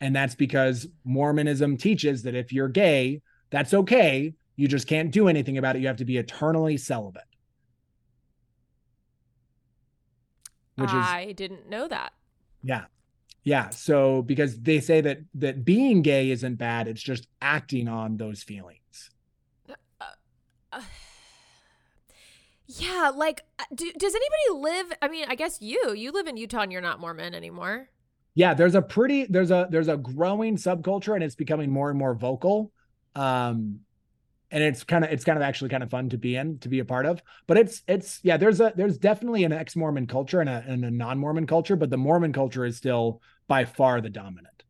Speaker 2: And that's because mormonism teaches that if you're gay that's okay. You just can't do anything about it. You have to be eternally celibate.
Speaker 1: Which I didn't know that.
Speaker 2: Yeah. Yeah. So because they say that that being gay isn't bad, it's just acting on those feelings. Uh, uh,
Speaker 1: yeah, like uh, do, does anybody live I mean, I guess you, you live in Utah and you're not Mormon anymore.
Speaker 2: Yeah, there's a pretty there's a there's a growing subculture and it's becoming more and more vocal. Um and it's kind of it's kind of actually kind of fun to be in to be a part of but it's it's yeah there's a there's definitely an ex-mormon culture and a, and a non-mormon culture but the mormon culture is still by far the dominant.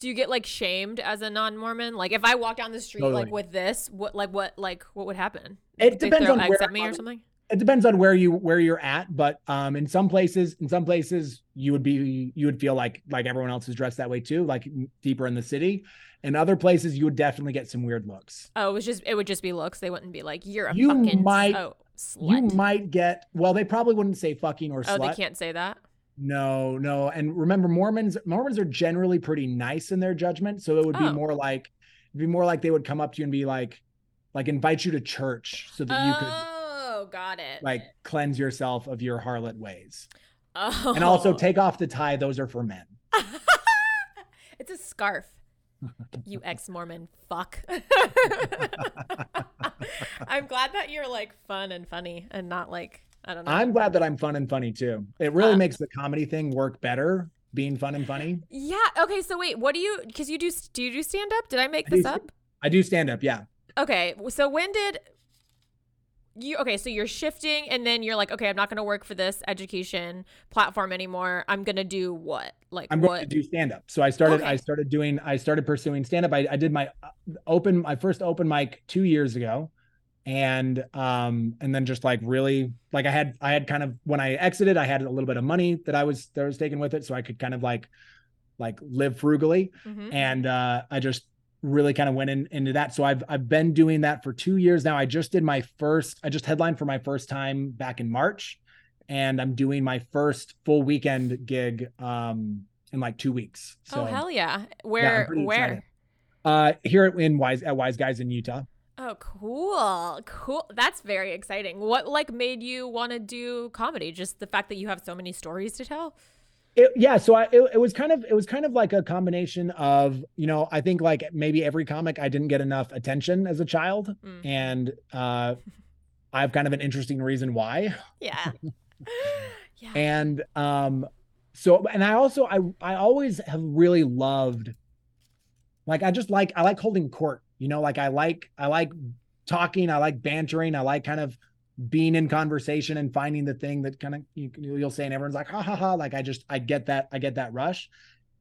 Speaker 1: do you get like shamed as a non-Mormon? Like if I walk down the street totally. like with this, what like what like what would happen?
Speaker 2: It they depends on
Speaker 1: where, at me or something.
Speaker 2: It depends on where you where you're at, but um in some places in some places you would be you would feel like like everyone else is dressed that way too, like deeper in the city. In other places you would definitely get some weird looks.
Speaker 1: Oh, it was just it would just be looks. They wouldn't be like you're a you fucking might, oh, slut.
Speaker 2: You might get well, they probably wouldn't say fucking or oh,
Speaker 1: slut. they can't say that.
Speaker 2: No, no. And remember, Mormons Mormons are generally pretty nice in their judgment. So it would be oh. more like it'd be more like they would come up to you and be like, like invite you to church so that
Speaker 1: oh,
Speaker 2: you could
Speaker 1: Oh, got it.
Speaker 2: Like cleanse yourself of your harlot ways. Oh. And also oh. take off the tie. Those are for men.
Speaker 1: it's a scarf. you ex-Mormon fuck. I'm glad that you're like fun and funny and not like I don't know.
Speaker 2: I'm glad that I'm fun and funny too. It really uh, makes the comedy thing work better being fun and funny.
Speaker 1: Yeah. Okay. So wait, what do you? Because you do. Do you do stand up? Did I make I this
Speaker 2: do,
Speaker 1: up?
Speaker 2: I do stand up. Yeah.
Speaker 1: Okay. So when did you? Okay. So you're shifting, and then you're like, okay, I'm not going to work for this education platform anymore. I'm going to do what? Like
Speaker 2: I'm
Speaker 1: going
Speaker 2: to do stand up. So I started. Okay. I started doing. I started pursuing stand up. I, I did my uh, open. My first open mic two years ago and um and then just like really like i had i had kind of when i exited i had a little bit of money that i was that I was taking with it so i could kind of like like live frugally. Mm-hmm. and uh i just really kind of went in, into that. So i've i've been doing that for two years now. I just did my first i just headlined for my first time back in march. And i'm doing my first full weekend gig um in like two weeks.
Speaker 1: Oh, so, oh hell yeah. Where yeah, where? excited.
Speaker 2: Uh, here in Wise at Wise Guys in Utah.
Speaker 1: Oh, cool. Cool. That's very exciting. What like made you want to do comedy? Just the fact that you have so many stories to tell?
Speaker 2: It, yeah, so I it, it was kind of it was kind of like a combination of, you know, I think like maybe every comic I didn't get enough attention as a child
Speaker 1: Mm.
Speaker 2: and uh I have kind of an interesting reason why.
Speaker 1: Yeah. yeah.
Speaker 2: And um so and I also I I always have really loved like I just like I like holding court, you know, like I like I like talking, I like bantering, I like kind of being in conversation and finding the thing that kind of you, you'll say and everyone's like ha ha ha like I just I get that I get that rush.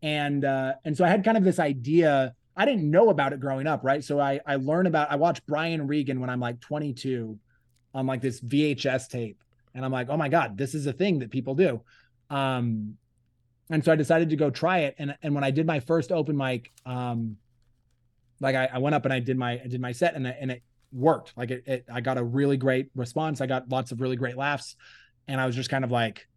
Speaker 2: And uh and so I had kind of this idea I didn't know about it growing up, right? So I I learned about I watched Brian Regan when I'm like 22 on like this VHS tape and I'm like, "Oh my god, this is a thing that people do." Um and so I decided to go try it and and when I did my first open mic um like I, I went up and I did my I did my set and it, and it worked. Like it, it I got a really great response. I got lots of really great laughs and I was just kind of like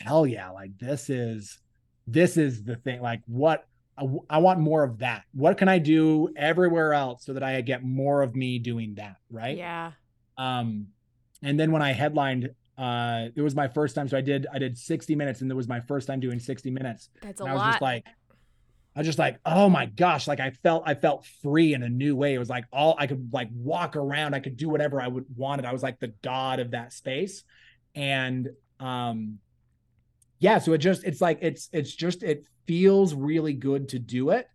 Speaker 2: hell yeah, like this is this is the thing like what I, I want more of that. What can I do everywhere else so that I get more of me doing that, right?
Speaker 1: Yeah.
Speaker 2: Um, and then when I headlined, uh, it was my first time. So I did I did 60 minutes, and it was my first time doing 60 minutes.
Speaker 1: That's a
Speaker 2: And I was
Speaker 1: lot.
Speaker 2: just like, I was just like, oh my gosh, like I felt I felt free in a new way. It was like all I could like walk around, I could do whatever I would wanted. I was like the god of that space. And um yeah, so it just it's like it's it's just it feels really good to do it.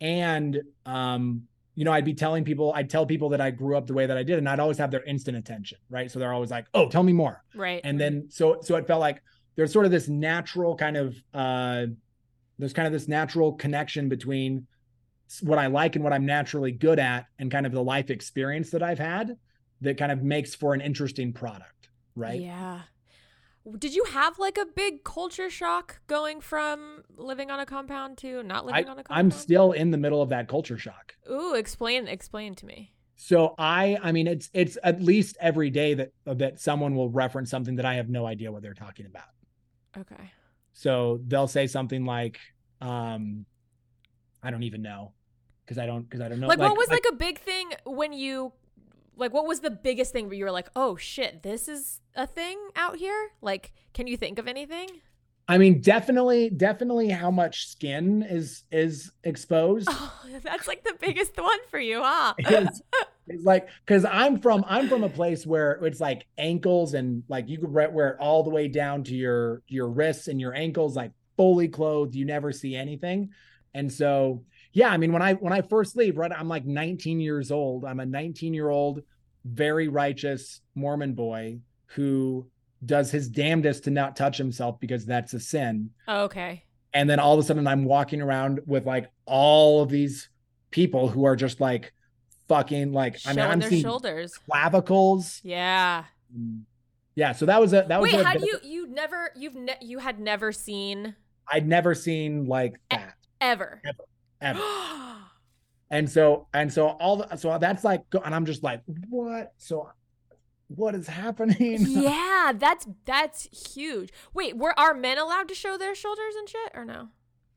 Speaker 2: And um you know, I'd be telling people, I'd tell people that I grew up the way that I did, and I'd always have their instant attention, right? So they're always like, "Oh, tell me more."
Speaker 1: right.
Speaker 2: and then so so it felt like there's sort of this natural kind of uh there's kind of this natural connection between what I like and what I'm naturally good at and kind of the life experience that I've had that kind of makes for an interesting product, right?
Speaker 1: Yeah. Did you have like a big culture shock going from living on a compound to not living on a compound?
Speaker 2: I'm still in the middle of that culture shock.
Speaker 1: Ooh, explain explain to me.
Speaker 2: So I I mean it's it's at least every day that that someone will reference something that I have no idea what they're talking about.
Speaker 1: Okay.
Speaker 2: So they'll say something like, um, I don't even know because I don't because I don't know.
Speaker 1: like, what was like, a big thing when you like what was the biggest thing where you were like, "Oh shit, this is a thing out here?" Like, can you think of anything?
Speaker 2: I mean, definitely, definitely how much skin is is exposed.
Speaker 1: Oh, that's like the biggest one for you, huh?
Speaker 2: It's, like because I'm from I'm from a place where it's like ankles and like you could wear wear it all the way down to your your wrists and your ankles like fully clothed. You never see anything, and so yeah, I mean when I when I first leave, right, I'm like 19 years old. I'm a 19 year old, very righteous Mormon boy who does his damnedest to not touch himself because that's a sin oh,
Speaker 1: okay.
Speaker 2: and then all of a sudden i'm walking around with like all of these people who are just like fucking like I mean, I'm
Speaker 1: their
Speaker 2: seeing
Speaker 1: shoulders.
Speaker 2: clavicles
Speaker 1: Yeah.
Speaker 2: yeah so that was a that was
Speaker 1: Wait,
Speaker 2: a
Speaker 1: had
Speaker 2: bit-
Speaker 1: you you never you've ne- you had never seen
Speaker 2: i'd never seen like that
Speaker 1: ever.
Speaker 2: ever. ever and so and so all the so that's like and i'm just like what so what is happening
Speaker 1: yeah, that's that's huge. Wait, were are men allowed to show their shoulders and shit or no?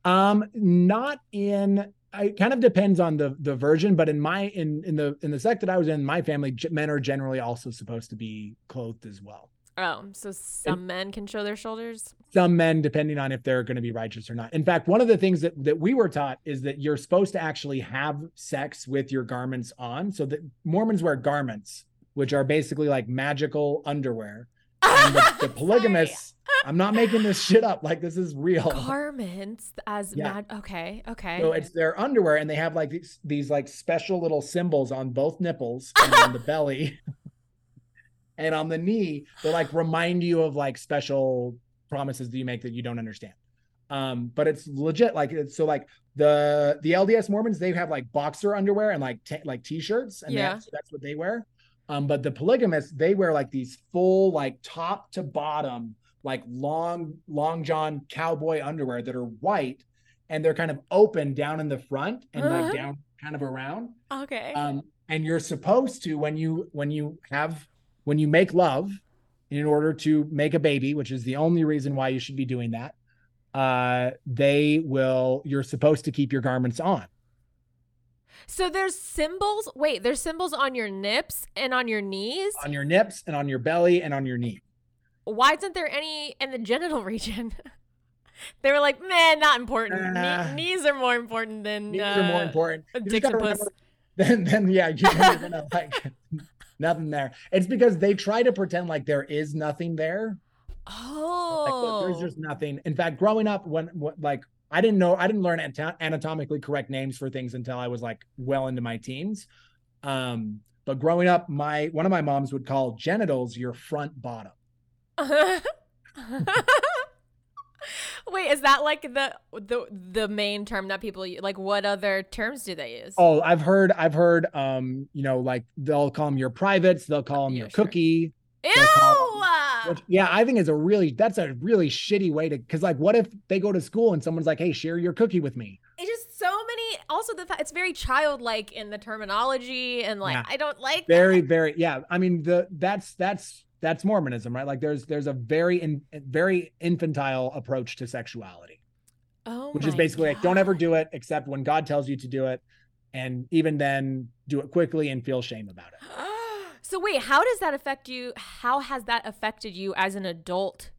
Speaker 2: Um, not in. It kind of depends on the the version, but in my in in the in the sect that I was in, my family, men are generally also supposed to be clothed as well.
Speaker 1: Oh, so some men can show their shoulders.
Speaker 2: Some men, depending on if they're going to be righteous or not. In fact, one of the things that that we were taught is that you're supposed to actually have sex with your garments on. So that Mormons wear garments, which are basically like magical underwear. And the, the polygamists, I'm not making this shit up. Like this is real.
Speaker 1: garments as
Speaker 2: Yeah.
Speaker 1: mad. Okay, okay.
Speaker 2: So it's their underwear, and they have like these these like special little symbols on both nipples and on the belly, and on the knee. They like remind you of like special promises that you make that you don't understand. Um, but it's legit. Like it's so like the the LDS Mormons they have like boxer underwear and like t- like t-shirts, and
Speaker 1: Yeah.
Speaker 2: that's that's what they wear. Um, but the polygamists they wear like these full like top to bottom like long long john cowboy underwear that are white and they're kind of open down in the front and
Speaker 1: Uh-huh.
Speaker 2: like down kind of around
Speaker 1: okay.
Speaker 2: um and you're supposed to when you when you have when you make love in order to make a baby which is the only reason why you should be doing that uh they will you're supposed to keep your garments on
Speaker 1: So there's symbols. Wait, there's symbols on your nips and on your knees.
Speaker 2: On your nips and on your belly and on your knee.
Speaker 1: Why isn't there any in the genital region? they were like, man, not important. Knee- knees are more important than
Speaker 2: Knees
Speaker 1: uh,
Speaker 2: are more important.
Speaker 1: a
Speaker 2: You just
Speaker 1: dick
Speaker 2: gotta
Speaker 1: and puss.
Speaker 2: Then, then yeah, you're gonna like nothing there. It's because they try to pretend like there is nothing there.
Speaker 1: Oh,
Speaker 2: look, there's just nothing. In fact, growing up, when, when like I didn't know, I didn't learn anato- anatomically correct names for things until I was like well into my teens. Um, but growing up, my one of my moms would call genitals your front bottom.
Speaker 1: Wait, is that like the the the main term that people use? Like, what other terms do they use?
Speaker 2: Oh, I've heard, I've heard, um, you know, like they'll call them your privates, they'll call them
Speaker 1: Yeah,
Speaker 2: your
Speaker 1: sure.
Speaker 2: cookie.
Speaker 1: Ew!
Speaker 2: they'll Which, yeah, I think is a really that's a really shitty way to because like what if they go to school and someone's like, hey, share your cookie with me?
Speaker 1: It's just so many. Also, the fact it's very childlike in the terminology, and like
Speaker 2: Yeah.
Speaker 1: I don't like
Speaker 2: Very,
Speaker 1: that.
Speaker 2: very, yeah. I mean, the that's that's that's Mormonism, right? Like there's there's a very in very infantile approach to sexuality,
Speaker 1: Oh,
Speaker 2: which is basically like don't ever do it except when God tells you to do it, and even then do it quickly and feel shame about it.
Speaker 1: so wait, how does that affect you? How has that affected you as an adult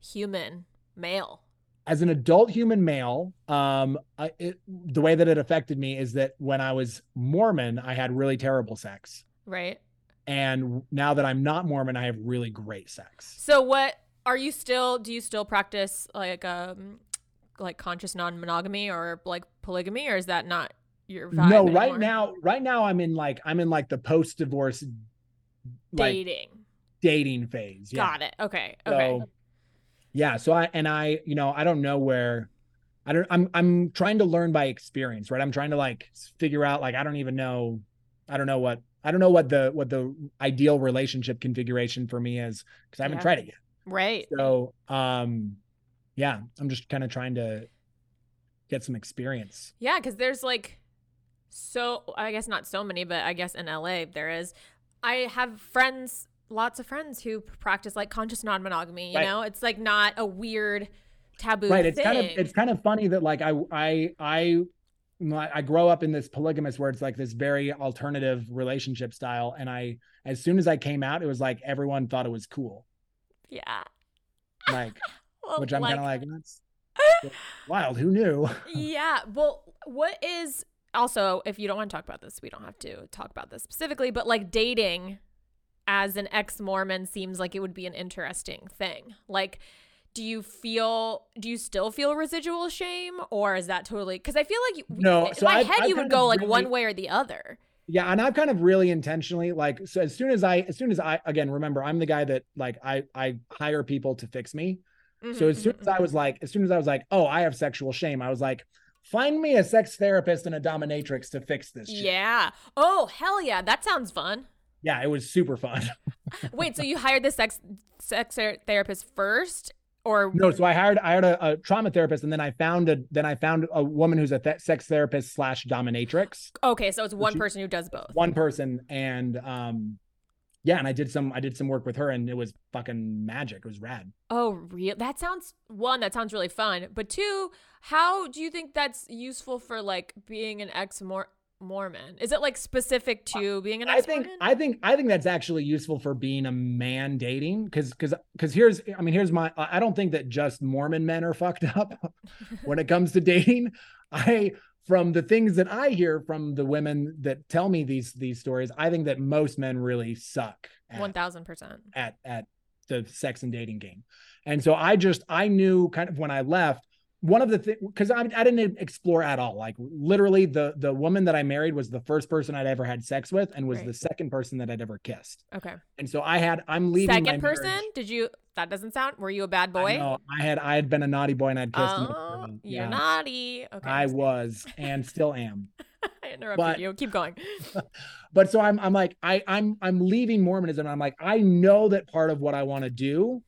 Speaker 1: human male?
Speaker 2: as an adult human male, um, I, it, the way that it affected me is that when I was Mormon, I had really terrible sex,
Speaker 1: Right.
Speaker 2: And now that I'm not Mormon, I have really great sex.
Speaker 1: So what are you still? Do you still practice like um like conscious non-monogamy or like polygamy, or is that not your vibe
Speaker 2: no, right
Speaker 1: anymore?
Speaker 2: now, right now, I'm in like I'm in like the post-divorce, like
Speaker 1: dating.
Speaker 2: dating phase. Yeah.
Speaker 1: Got it. Okay. Okay.
Speaker 2: So, yeah. So I and I, you know, I don't know where. I don't. I'm I'm trying to learn by experience, right? I'm trying to like figure out. Like I don't even know. I don't know what. I don't know what the what the ideal relationship configuration for me is because I haven't
Speaker 1: Yeah.
Speaker 2: tried it yet.
Speaker 1: right.
Speaker 2: So um, yeah, I'm just kind of trying to get some experience.
Speaker 1: Yeah, because there's like so I guess not so many, but I guess in LA there is. I have friends, lots of friends who practice like conscious non-monogamy. You
Speaker 2: Right.
Speaker 1: know, it's like not a weird taboo.
Speaker 2: right it's kind of it's kind of funny that like i i i i grow up in this polygamous where it's like this very alternative relationship style and i as soon as i came out it was like everyone thought it was cool
Speaker 1: yeah.
Speaker 2: like
Speaker 1: Well,
Speaker 2: which i'm kind of like that's wild who knew
Speaker 1: yeah. Well, what is also, if you don't want to talk about this, we don't have to talk about this specifically, but like dating as an ex Mormon seems like it would be an interesting thing. Like, do you feel, do you still feel residual shame or is that totally, because I feel like you,
Speaker 2: No,
Speaker 1: in
Speaker 2: so
Speaker 1: my
Speaker 2: I've-
Speaker 1: head
Speaker 2: I've
Speaker 1: you would go like one way or the other.
Speaker 2: yeah and i've kind of really intentionally like so as soon as i as soon as i again remember i'm the guy that like i i hire people to fix me So
Speaker 1: Mhm,
Speaker 2: as soon
Speaker 1: mhm,
Speaker 2: as I was like, as soon as I was like, oh, I have sexual shame, I was like, find me a sex therapist and a dominatrix to fix this. Shit.
Speaker 1: yeah. Oh, hell yeah. That sounds fun.
Speaker 2: Yeah, it was super fun.
Speaker 1: Wait, so you hired the sex sex therapist first or
Speaker 2: no, so I hired I hired a, a trauma therapist, and then I found a then I found a woman who's a th- sex therapist slash dominatrix,
Speaker 1: Okay, so it's one person who does both.
Speaker 2: one person, and um, yeah, and I did some I did some work with her, and it was fucking magic. It was rad.
Speaker 1: Oh, real? That sounds one. That sounds really fun. But two, how do you think that's useful for like being an ex Mormon? Is it like specific to being an
Speaker 2: I think I think I think that's actually useful for being a man dating because because because here's I mean here's my I don't think that just Mormon men are fucked up when it comes to dating. I from the things that I hear from the women that tell me these these stories, I think that most men really suck at,
Speaker 1: One thousand percent.
Speaker 2: at at the sex and dating game. And so I just I knew kind of when I left one of the things because I, I didn't explore at all like literally the the woman that i married was the first person i'd ever had sex with and was
Speaker 1: Right.
Speaker 2: the second person that i'd ever kissed
Speaker 1: Okay.
Speaker 2: and so i had i'm leaving
Speaker 1: Second person?
Speaker 2: marriage-
Speaker 1: Did you? That doesn't sound. Were you a bad boy?
Speaker 2: no I had i had been a naughty boy and i'd kissed him
Speaker 1: Oh, you're
Speaker 2: Yeah,
Speaker 1: naughty. Okay.
Speaker 2: i was and still am
Speaker 1: I interrupted
Speaker 2: but-
Speaker 1: you. Keep going.
Speaker 2: but so i'm i'm like i i'm i'm leaving mormonism i'm like i know that part of what i want to do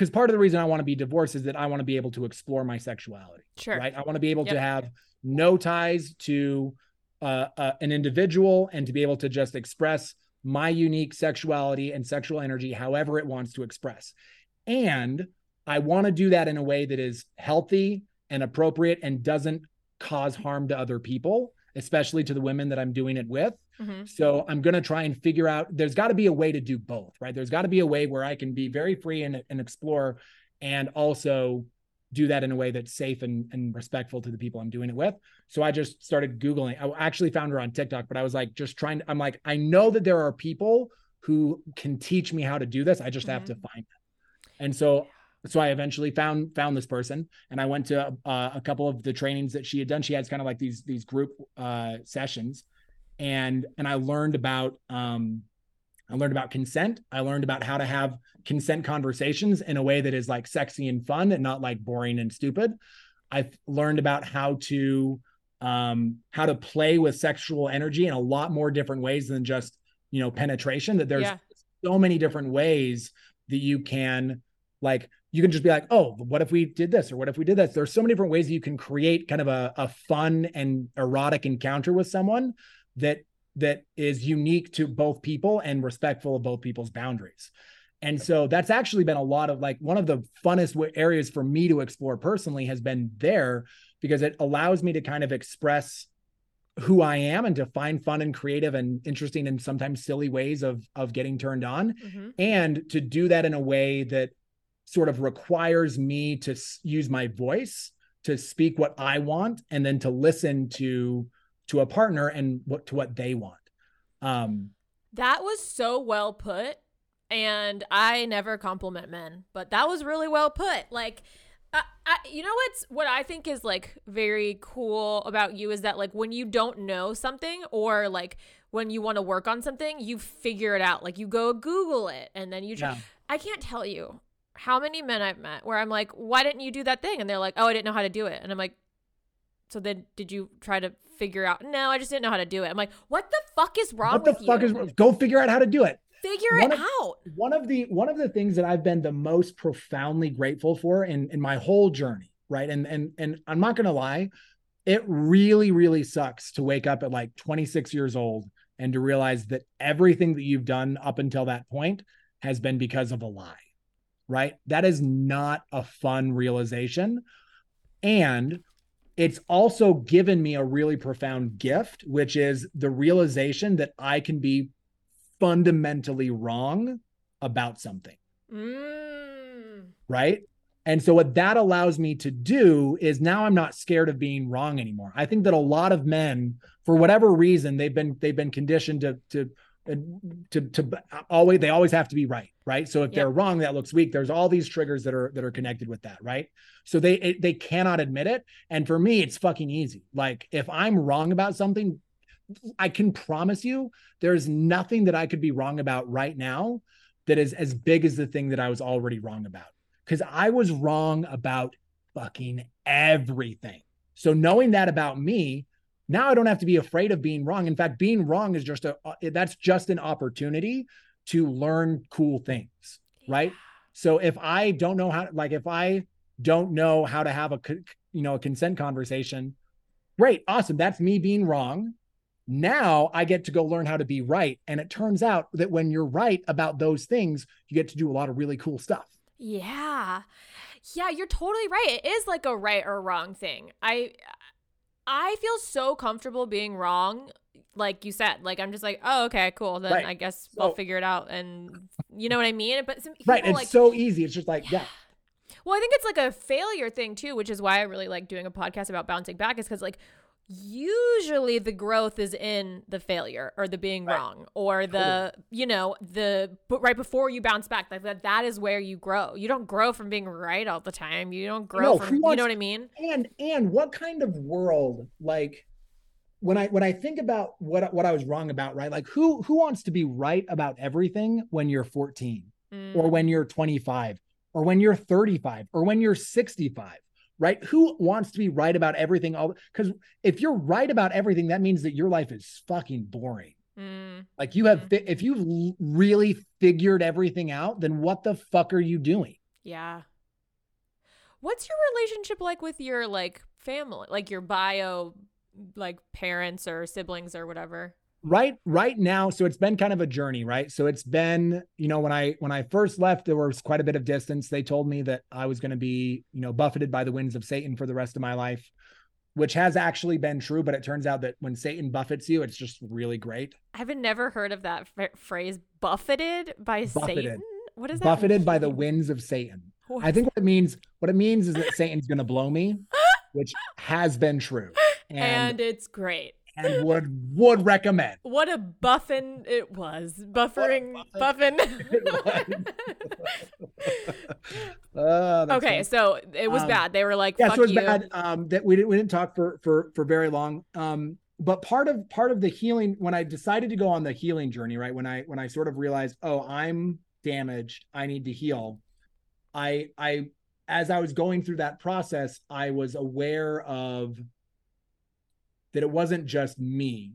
Speaker 2: because part of the reason i want to be divorced is that i want to be able to explore my sexuality
Speaker 1: Sure.
Speaker 2: right? I want to be able
Speaker 1: Yep.
Speaker 2: to have no ties to uh, uh, an individual and to be able to just express my unique sexuality and sexual energy however it wants to express. And I want to do that in a way that is healthy and appropriate and doesn't cause harm to other people. Especially to the women that I'm doing it with.
Speaker 1: Mhm.
Speaker 2: So I'm going to try and figure out there's got to be a way to do both, right? There's got to be a way where I can be very free and, and explore and also do that in a way that's safe and, and respectful to the people I'm doing it with. So I just started Googling. I actually found her on TikTok, but I was like, just trying I'm like, I know that there are people who can teach me how to do this. I just have to find them. And so so I eventually found found this person, and I went to uh, a couple of the trainings that she had done. She has kind of like these these group uh, sessions, and and I learned about um, I learned about consent. I learned about how to have consent conversations in a way that is like sexy and fun, and not like boring and stupid. I've learned about how to um, how to play with sexual energy in a lot more different ways than just you know penetration. That there's
Speaker 1: Yeah.
Speaker 2: so many different ways that you can like you can just be like oh what if we did this or what if we did this? There's so many different ways that you can create kind of a, a fun and erotic encounter with someone that that is unique to both people and respectful of both people's boundaries. And so that's actually been a lot of like one of the funnest areas for me to explore personally has been there because it allows me to kind of express who I am and to find fun and creative and interesting and sometimes silly ways of of getting turned on.
Speaker 1: Mhm.
Speaker 2: and to do that in a way that sort of requires me to use my voice to speak what I want and then to listen to to a partner and what to what they want. Um
Speaker 1: That was so well put. And I never compliment men, but that was really well put. Like, I, I, you know what's what I think is like very cool about you is that like when you don't know something or like when you want to work on something, you figure it out. Like you go Google it and then you try.
Speaker 2: yeah.
Speaker 1: I can't tell you how many men I've met where I'm like, why didn't you do that thing? And they're like, oh, I didn't know how to do it. And I'm like, so then did you try to figure out? No, I just didn't know how to do it. I'm like, what the fuck is wrong?
Speaker 2: What the fuck
Speaker 1: you?
Speaker 2: is go figure out how to do it.
Speaker 1: Figure
Speaker 2: one
Speaker 1: it
Speaker 2: of-
Speaker 1: out.
Speaker 2: one of the one of the things that I've been the most profoundly grateful for in in my whole journey, right? And and and I'm not gonna lie, it really really sucks to wake up at like 26 years old and to realize that everything that you've done up until that point has been because of a lie, right? That is not a fun realization, and it's also given me a really profound gift, which is the realization that I can be fundamentally wrong about something,
Speaker 1: Mm.
Speaker 2: right? And so what that allows me to do is now I'm not scared of being wrong anymore. I think that a lot of men, for whatever reason, they've been they've been conditioned to to Uh, to to always they always have to be right, right? So if
Speaker 1: Yep.
Speaker 2: they're wrong, that looks weak. There's all these triggers that are that are connected with that, right? So they it, they cannot admit it. And for me, it's fucking easy. Like if I'm wrong about something, I can promise you there's nothing that I could be wrong about right now that is as big as the thing that I was already wrong about. Because I was wrong about fucking everything. So knowing that about me, now I don't have to be afraid of being wrong. In fact, being wrong is just a uh, that's just an opportunity to learn cool things, right? So if I don't know how like if I don't know how to have a you know a consent conversation, great, awesome. That's me being wrong. Now I get to go learn how to be right. And it turns out that when you're right about those things, you get to do a lot of really cool stuff.
Speaker 1: Yeah. Yeah, you're totally right. It is like a right or wrong thing. I I feel so comfortable being wrong. Like you said, like I'm just like, oh, okay, cool. Then
Speaker 2: Right.
Speaker 1: I guess we'll figure it out, and you know what I mean. But some
Speaker 2: Right. It's
Speaker 1: like,
Speaker 2: so easy. It's just like, yeah,
Speaker 1: Well, I think it's like a failure thing too, which is why I really like doing a podcast about bouncing back, is because like usually the growth is in the failure or the being
Speaker 2: Right.
Speaker 1: wrong or the you know the but right before you bounce back like that that is where you grow. You don't grow from being right all the time. You don't grow
Speaker 2: No,
Speaker 1: from
Speaker 2: who
Speaker 1: you
Speaker 2: wants-
Speaker 1: know what i mean?
Speaker 2: And and what kind of world like when i when i think about what what i was wrong about right? Like who who wants to be right about everything when you're 14
Speaker 1: Mm,
Speaker 2: or when you're 25 or when you're 35 or when you're 65 right? Who wants to be right about everything all because if you're right about everything that means that your life is fucking boring.
Speaker 1: Mm,
Speaker 2: like you have fi- if you've really figured everything out then what the fuck are you doing?
Speaker 1: Yeah. What's your relationship like with your like family like your bio like parents or siblings or whatever
Speaker 2: right right now so it's been kind of a journey right so it's been you know when i when i first left there was quite a bit of distance they told me that i was going to be you know buffeted by the winds of satan for the rest of my life which has actually been true, but it turns out that when Satan buffets you, it's just really great.
Speaker 1: I've never heard of that f- phrase buffeted by buffeted. Satan. What is that?
Speaker 2: Buffeted mean? by the winds of Satan. What? I think what it means, what it means is that Satan's going to blow me, which has been true.
Speaker 1: And, and it's great
Speaker 2: and would would recommend.
Speaker 1: What a buffin it was. Buffering buffin. buffin. uh, okay, so it was um, bad. They were like, yeah, so it was you. bad.
Speaker 2: Um, that we didn't we didn't talk for for for very long. Um, but part of part of the healing when I decided to go on the healing journey, right? When I when I sort of realized, oh, I'm damaged, I need to heal. I I as I was going through that process, I was aware of that it wasn't just me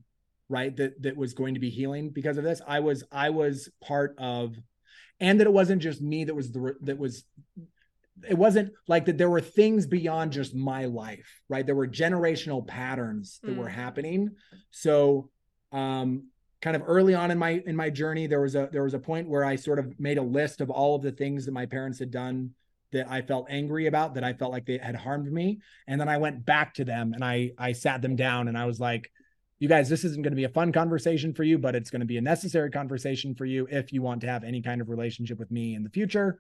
Speaker 2: right that that was going to be healing because of this. I was i was part of and that it wasn't just me that was the that was it wasn't like that there were things beyond just my life right? There were generational patterns that mm. were happening. So um kind of early on in my in my journey there was a there was a point where i sort of made a list of all of the things that my parents had done that I felt angry about that I felt like they had harmed me. And then I went back to them and I I sat them down and I was like you guys this isn't going to be a fun conversation for you but it's going to be a necessary conversation for you if you want to have any kind of relationship with me in the future.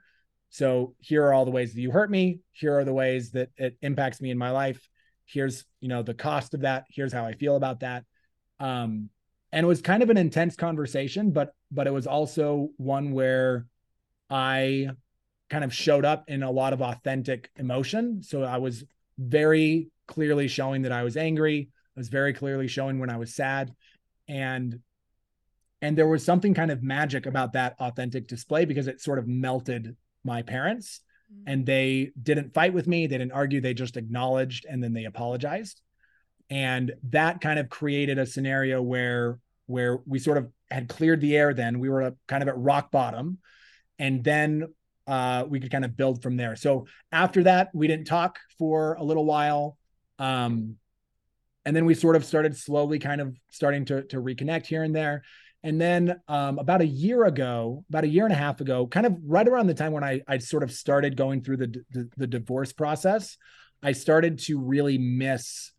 Speaker 2: So here are all the ways that you hurt me. Here are the ways that it impacts me in my life. Here's you know the cost of that. Here's how I feel about that. Um and it was kind of an intense conversation but but it was also one where I kind of showed up in a lot of authentic emotion. So I was very clearly showing that I was angry. I was very clearly showing when I was sad. And and there was something kind of magic about that authentic display because it sort of melted my parents mm-hmm. and they didn't fight with me, they didn't argue, they just acknowledged and then they apologized. And that kind of created a scenario where where we sort of had cleared the air then we were kind of at rock bottom and then uh, we could kind of build from there. So after that, we didn't talk for a little while. Um, and then we sort of started slowly kind of starting to, to reconnect here and there. And then um, about a year ago, about a year and a half ago, kind of right around the time when I, I sort of started going through the, the, the divorce process, I started to really miss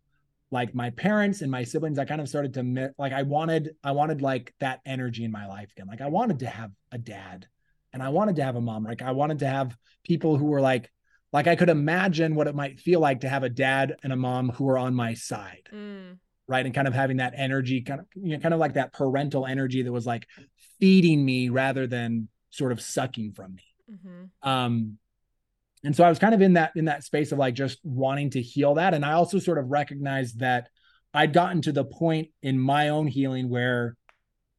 Speaker 2: like my parents and my siblings. I kind of started to like I wanted, I wanted like that energy in my life again. Like I wanted to have a dad and I wanted to have a mom. Like I wanted to have people who were like, like I could imagine what it might feel like to have a dad and a mom who are on my side. Mm. Right. And kind of having that energy, kind of, you know, kind of like that parental energy that was like feeding me rather than sort of sucking from me. Mm-hmm. Um, and so I was kind of in that in that space of like just wanting to heal that. And I also sort of recognized that I'd gotten to the point in my own healing where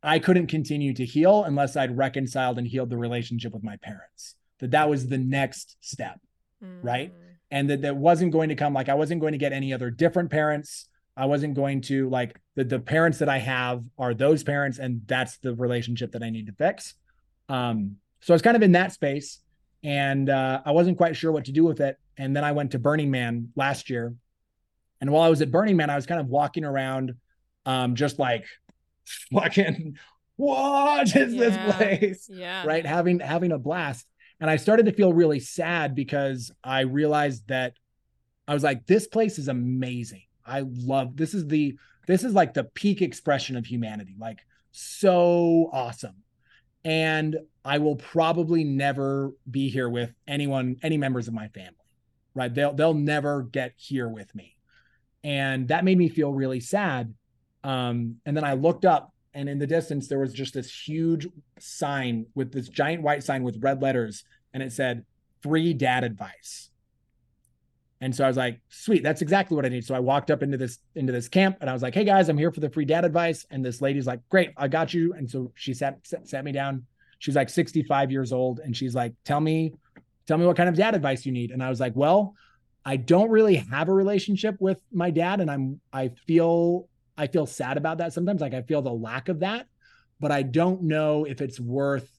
Speaker 2: I couldn't continue to heal unless I'd reconciled and healed the relationship with my parents. That that was the next step, mm. right? And that that wasn't going to come like I wasn't going to get any other different parents. I wasn't going to like the the parents that I have are those parents, and that's the relationship that I need to fix. Um, so I was kind of in that space, and uh, I wasn't quite sure what to do with it. And then I went to Burning Man last year, and while I was at Burning Man, I was kind of walking around, um, just like fucking what is yeah. this place?
Speaker 1: Yeah.
Speaker 2: Right. Having having a blast. And I started to feel really sad because I realized that I was like, this place is amazing. I love this is the this is like the peak expression of humanity. Like so awesome. And I will probably never be here with anyone, any members of my family. Right. They'll they'll never get here with me. And that made me feel really sad um, and then I looked up, and in the distance, there was just this huge sign with this giant white sign with red letters, and it said free dad advice. And so I was like, sweet, that's exactly what I need. So I walked up into this into this camp and I was like, hey guys, I'm here for the free dad advice. And this lady's like, great, I got you. And so she sat sat me down. She's like 65 years old, and she's like, tell me, tell me what kind of dad advice you need. And I was like, well, I don't really have a relationship with my dad, and I'm I feel I feel sad about that sometimes. Like I feel the lack of that, but I don't know if it's worth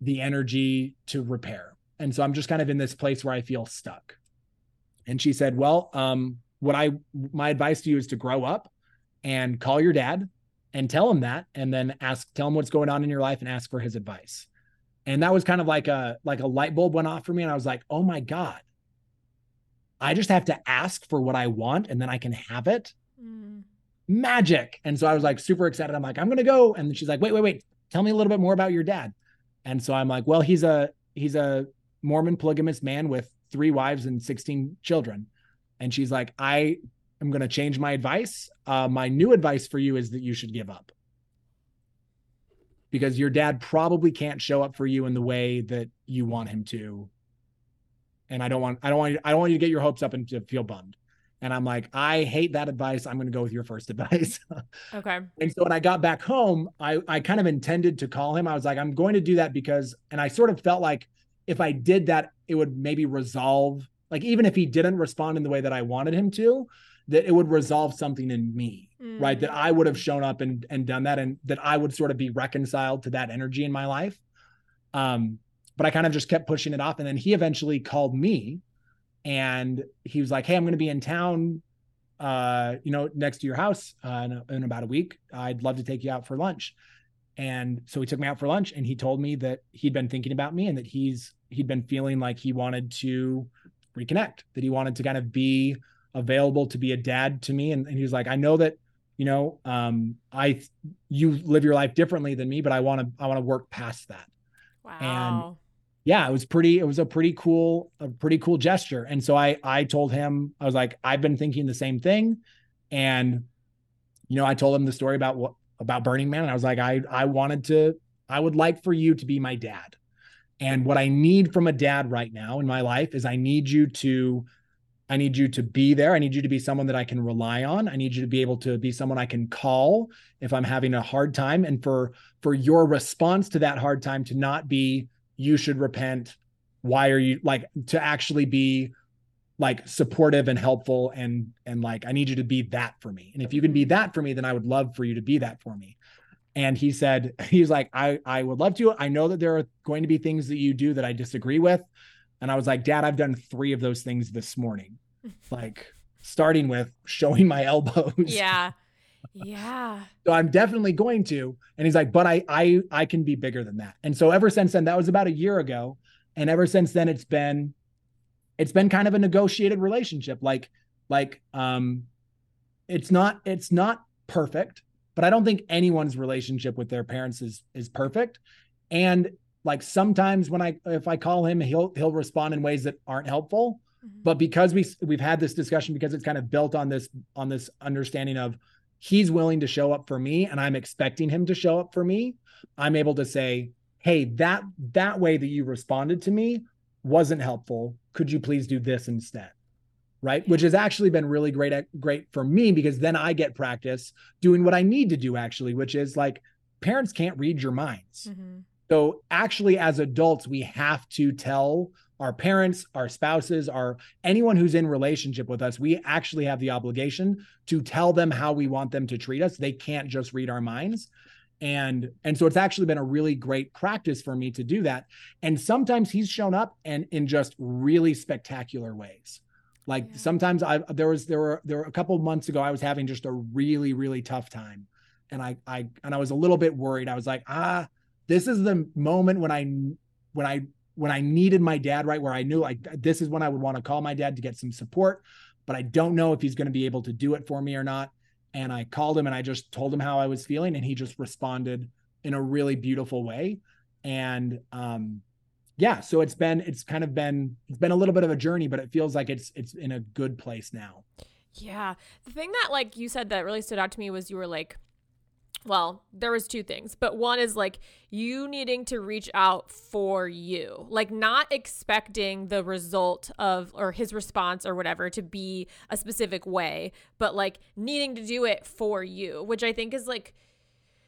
Speaker 2: the energy to repair. And so I'm just kind of in this place where I feel stuck. And she said, Well, um, what I my advice to you is to grow up and call your dad and tell him that and then ask tell him what's going on in your life and ask for his advice. And that was kind of like a like a light bulb went off for me and I was like, "Oh my god. I just have to ask for what I want and then I can have it. Mm. Magic. And so I was like super excited. I'm like, I'm gonna go. And she's like, wait, wait, wait. Tell me a little bit more about your dad. And so I'm like, well, he's a he's a Mormon polygamous man with three wives and 16 children. And she's like, I am to change my advice. Uh, my new advice for you is that you should give up because your dad probably can't show up for you in the way that you want him to. And I don't want, I don't want, you, I don't want you to get your hopes up and to feel bummed. And I'm like, I hate that advice. I'm going to go with your first advice.
Speaker 1: okay.
Speaker 2: And so when I got back home, I, I kind of intended to call him. I was like, I'm going to do that because, and I sort of felt like if I did that, it would maybe resolve, like, even if he didn't respond in the way that I wanted him to, that it would resolve something in me, mm. right? That I would have shown up and, and done that and that I would sort of be reconciled to that energy in my life. Um, but I kind of just kept pushing it off. And then he eventually called me and he was like, Hey, I'm going to be in town, uh, you know, next to your house uh, in, in about a week. I'd love to take you out for lunch. And so he took me out for lunch and he told me that he'd been thinking about me and that he's he'd been feeling like he wanted to reconnect, that he wanted to kind of be available to be a dad to me. And, and he was like, I know that, you know, um, I you live your life differently than me, but I want to I want to work past that.
Speaker 1: Wow.
Speaker 2: And yeah, it was pretty, it was a pretty cool, a pretty cool gesture. And so I I told him, I was like, I've been thinking the same thing. And you know, I told him the story about what about Burning Man. And I was like, I I wanted to, I would like for you to be my dad. And what I need from a dad right now in my life is I need you to I need you to be there. I need you to be someone that I can rely on. I need you to be able to be someone I can call if I'm having a hard time and for for your response to that hard time to not be you should repent. Why are you like to actually be like supportive and helpful and and like I need you to be that for me. And if you can be that for me, then I would love for you to be that for me. And he said, he's like, I I would love to. I know that there are going to be things that you do that I disagree with. And I was like, Dad, I've done three of those things this morning. like starting with showing my elbows.
Speaker 1: Yeah. Yeah.
Speaker 2: so I'm definitely going to. And he's like, but I I I can be bigger than that. And so ever since then, that was about a year ago. And ever since then, it's been it's been kind of a negotiated relationship like like um it's not it's not perfect but i don't think anyone's relationship with their parents is is perfect and like sometimes when i if i call him he'll he'll respond in ways that aren't helpful mm-hmm. but because we we've had this discussion because it's kind of built on this on this understanding of he's willing to show up for me and i'm expecting him to show up for me i'm able to say hey that that way that you responded to me wasn't helpful. Could you please do this instead? Right? Which has actually been really great great for me because then i get practice doing what i need to do actually which is like parents can't read your minds. Mm-hmm. so actually as adults we have to tell our parents our spouses our anyone who's in relationship with us we actually have the obligation to tell them how we want them to treat us. They can't just read our minds. And and so it's actually been a really great practice for me to do that. And sometimes he's shown up and in just really spectacular ways. Like yeah. sometimes i there was there were there were a couple months ago i was having just a really really tough time. And i i and i was a little bit worried. I was like ah this is the moment when i when i when i needed my dad right where i knew like this is when i would want to call my dad to get some support but i don't know if he's going to be able to do it for me or not. And I called him and I just told him how I was feeling and he just responded in a really beautiful way. And um yeah so it's been it's kind of been it's been a little bit of a journey but it feels like it's it's in a good place now.
Speaker 1: Yeah. The thing that like you said that really stood out to me was you were like well, there was two things, but one is like you needing to reach out for you, like not expecting the result of or his response or whatever to be a specific way, but like needing to do it for you, which I think is like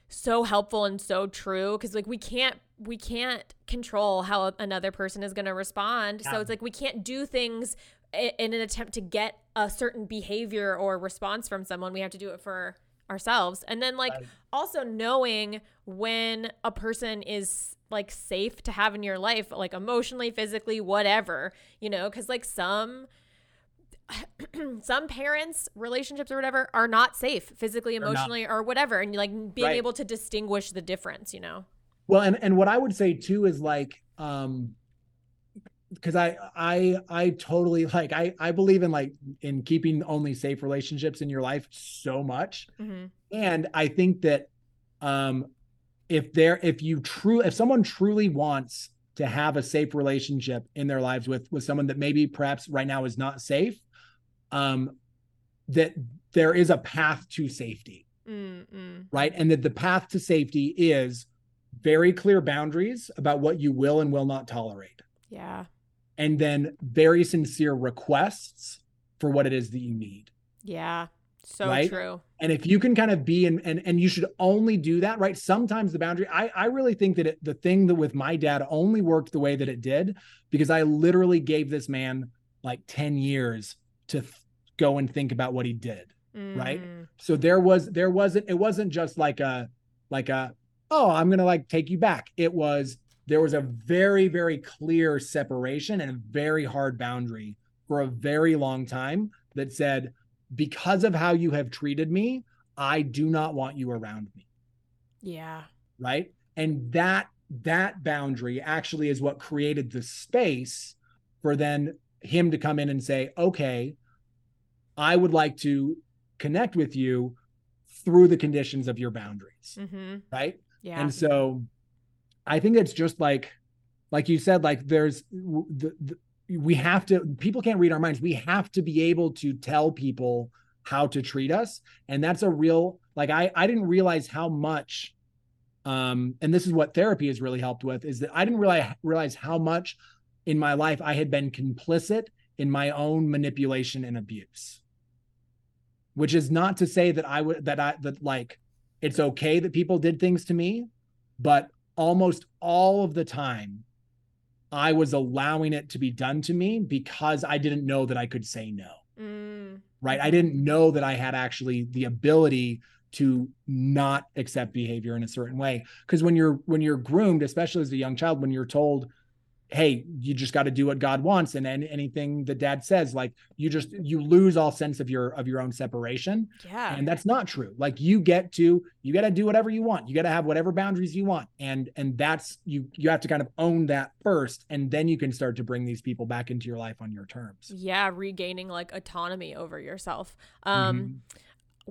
Speaker 1: so helpful and so true because like we can't we can't control how another person is going to respond. Yeah. So it's like we can't do things in an attempt to get a certain behavior or response from someone. We have to do it for ourselves. And then like also knowing when a person is like safe to have in your life like emotionally physically whatever you know because like some some parents relationships or whatever are not safe physically emotionally or whatever and like being right. able to distinguish the difference you know?
Speaker 2: Well and and what i would say too is like um because I I I totally like I I believe in like in keeping only safe relationships in your life so much.
Speaker 1: Mm-hmm.
Speaker 2: And I think that um if there if you true if someone truly wants to have a safe relationship in their lives with with someone that maybe perhaps right now is not safe, um that there is a path to safety.
Speaker 1: Mm-mm.
Speaker 2: Right. And that the path to safety is very clear boundaries about what you will and will not tolerate
Speaker 1: Yeah.
Speaker 2: And then very sincere requests for what it is that you need.
Speaker 1: Yeah. So
Speaker 2: Right?
Speaker 1: true.
Speaker 2: And if you can kind of be in and and you should only do that, right? Sometimes the boundary, I I really think that it, the thing that with my dad only worked the way that it did because I literally gave this man like 10 years to th- go and think about what he did. Right?
Speaker 1: Mm.
Speaker 2: So there was there wasn't it wasn't just like a like a oh, I'm going to like take you back. It was there was a very very clear separation and a very hard boundary for a very long time that said because of how you have treated me, I do not want you around me,
Speaker 1: Yeah.
Speaker 2: right? And that that boundary actually is what created the space for then him to come in and say, "Okay, I would like to connect with you through the conditions of your boundaries."
Speaker 1: Mm-hmm.
Speaker 2: Right?
Speaker 1: Yeah.
Speaker 2: And so I think it's just like like you said like there's the, the we have to people can't read our minds. We have to be able to tell people how to treat us and that's a real like I I didn't realize how much um and this is what therapy has really helped with is that I didn't realize realize how much in my life I had been complicit in my own manipulation and abuse. Which is not to say that I would that I that like it's okay that people did things to me, but almost all of the time I was allowing it to be done to me because I didn't know that I could say no.
Speaker 1: Mm.
Speaker 2: Right? I didn't know that I had actually the ability to not accept behavior in a certain way because when you're when you're groomed especially as a young child when you're told hey you just got to do what god wants and, and anything that dad says like you just you lose all sense of your of your own separation
Speaker 1: Yeah.
Speaker 2: and that's not true like you get to you got to do whatever you want you got to have whatever boundaries you want and and that's you you have to kind of own that first and then you can start to bring these people back into your life on your terms
Speaker 1: yeah. Regaining like autonomy over yourself. Um,
Speaker 2: Mhm.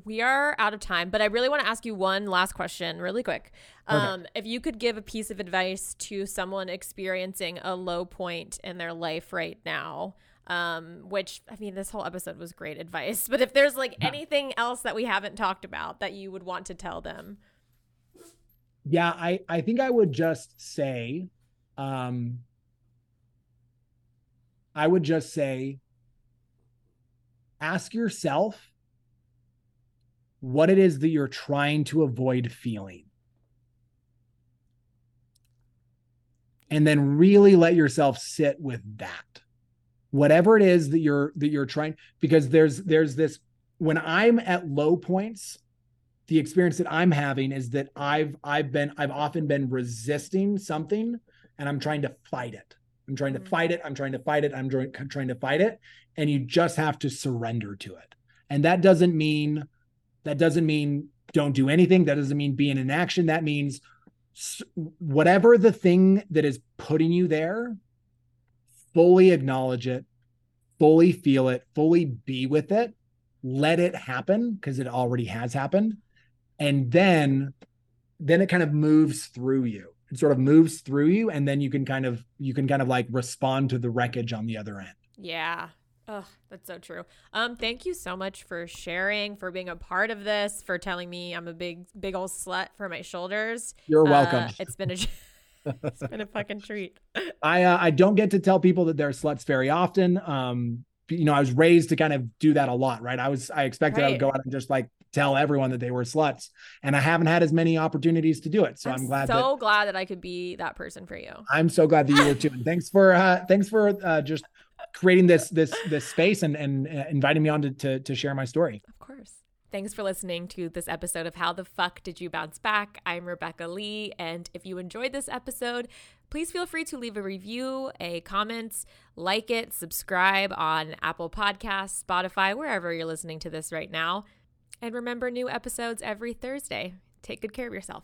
Speaker 1: We are out of time, but I really want to ask you one last question, really quick. Um, if you could give a piece of advice to someone experiencing a low point in their life right now, um, which I mean, this whole episode was great advice, but if there's like
Speaker 2: Yeah.
Speaker 1: anything else that we haven't talked about that you would want to tell them,
Speaker 2: yeah i i think i would just say um i would just say ask yourself what it is that you're trying to avoid feeling. And then really let yourself sit with that. Whatever it is that you're that you're trying because there's there's this when i'm at low points the experience that i'm having is that i've i've been i've often been resisting something and i'm trying to fight it. I'm trying to
Speaker 1: Mhm.
Speaker 2: fight it i'm trying to fight it i'm trying to fight it and you just have to surrender to it. And that doesn't mean that doesn't mean don't do anything. That doesn't mean be in inaction. That means whatever the thing that is putting you there fully acknowledge it fully feel it fully be with it let it happen because it already has happened. And then then it kind of moves through you. It sort of moves through you and then you can kind of you can kind of like respond to the wreckage on the other end.
Speaker 1: Yeah. Oh, that's so true. Um, thank you so much for sharing, for being a part of this, for telling me I'm a big, big old slut for my shoulders.
Speaker 2: you're
Speaker 1: Uh,
Speaker 2: welcome
Speaker 1: it's been a, it's been a fucking treat.
Speaker 2: I uh, I don't get to tell people that they're sluts very often. Um, you know, I was raised to kind of do that a lot, right? I was I expected I would go out and just like tell everyone that they were sluts, and I haven't had as many opportunities to do it. So I'm, glad that
Speaker 1: so glad that I could be that person for you.
Speaker 2: I'm so glad that you were too. And thanks for uh, thanks for uh, just creating this this this space and and uh, inviting me on to, to to share my story.
Speaker 1: Of course. Thanks for listening to this episode of How the Fuck Did You Bounce Back? I'm Rebecca Lee. And if you enjoyed this episode, please feel free to leave a review, a comment, like it, subscribe on Apple Podcasts, Spotify, wherever you're listening to this right now. And remember new episodes every Thursday. Take good care of yourself.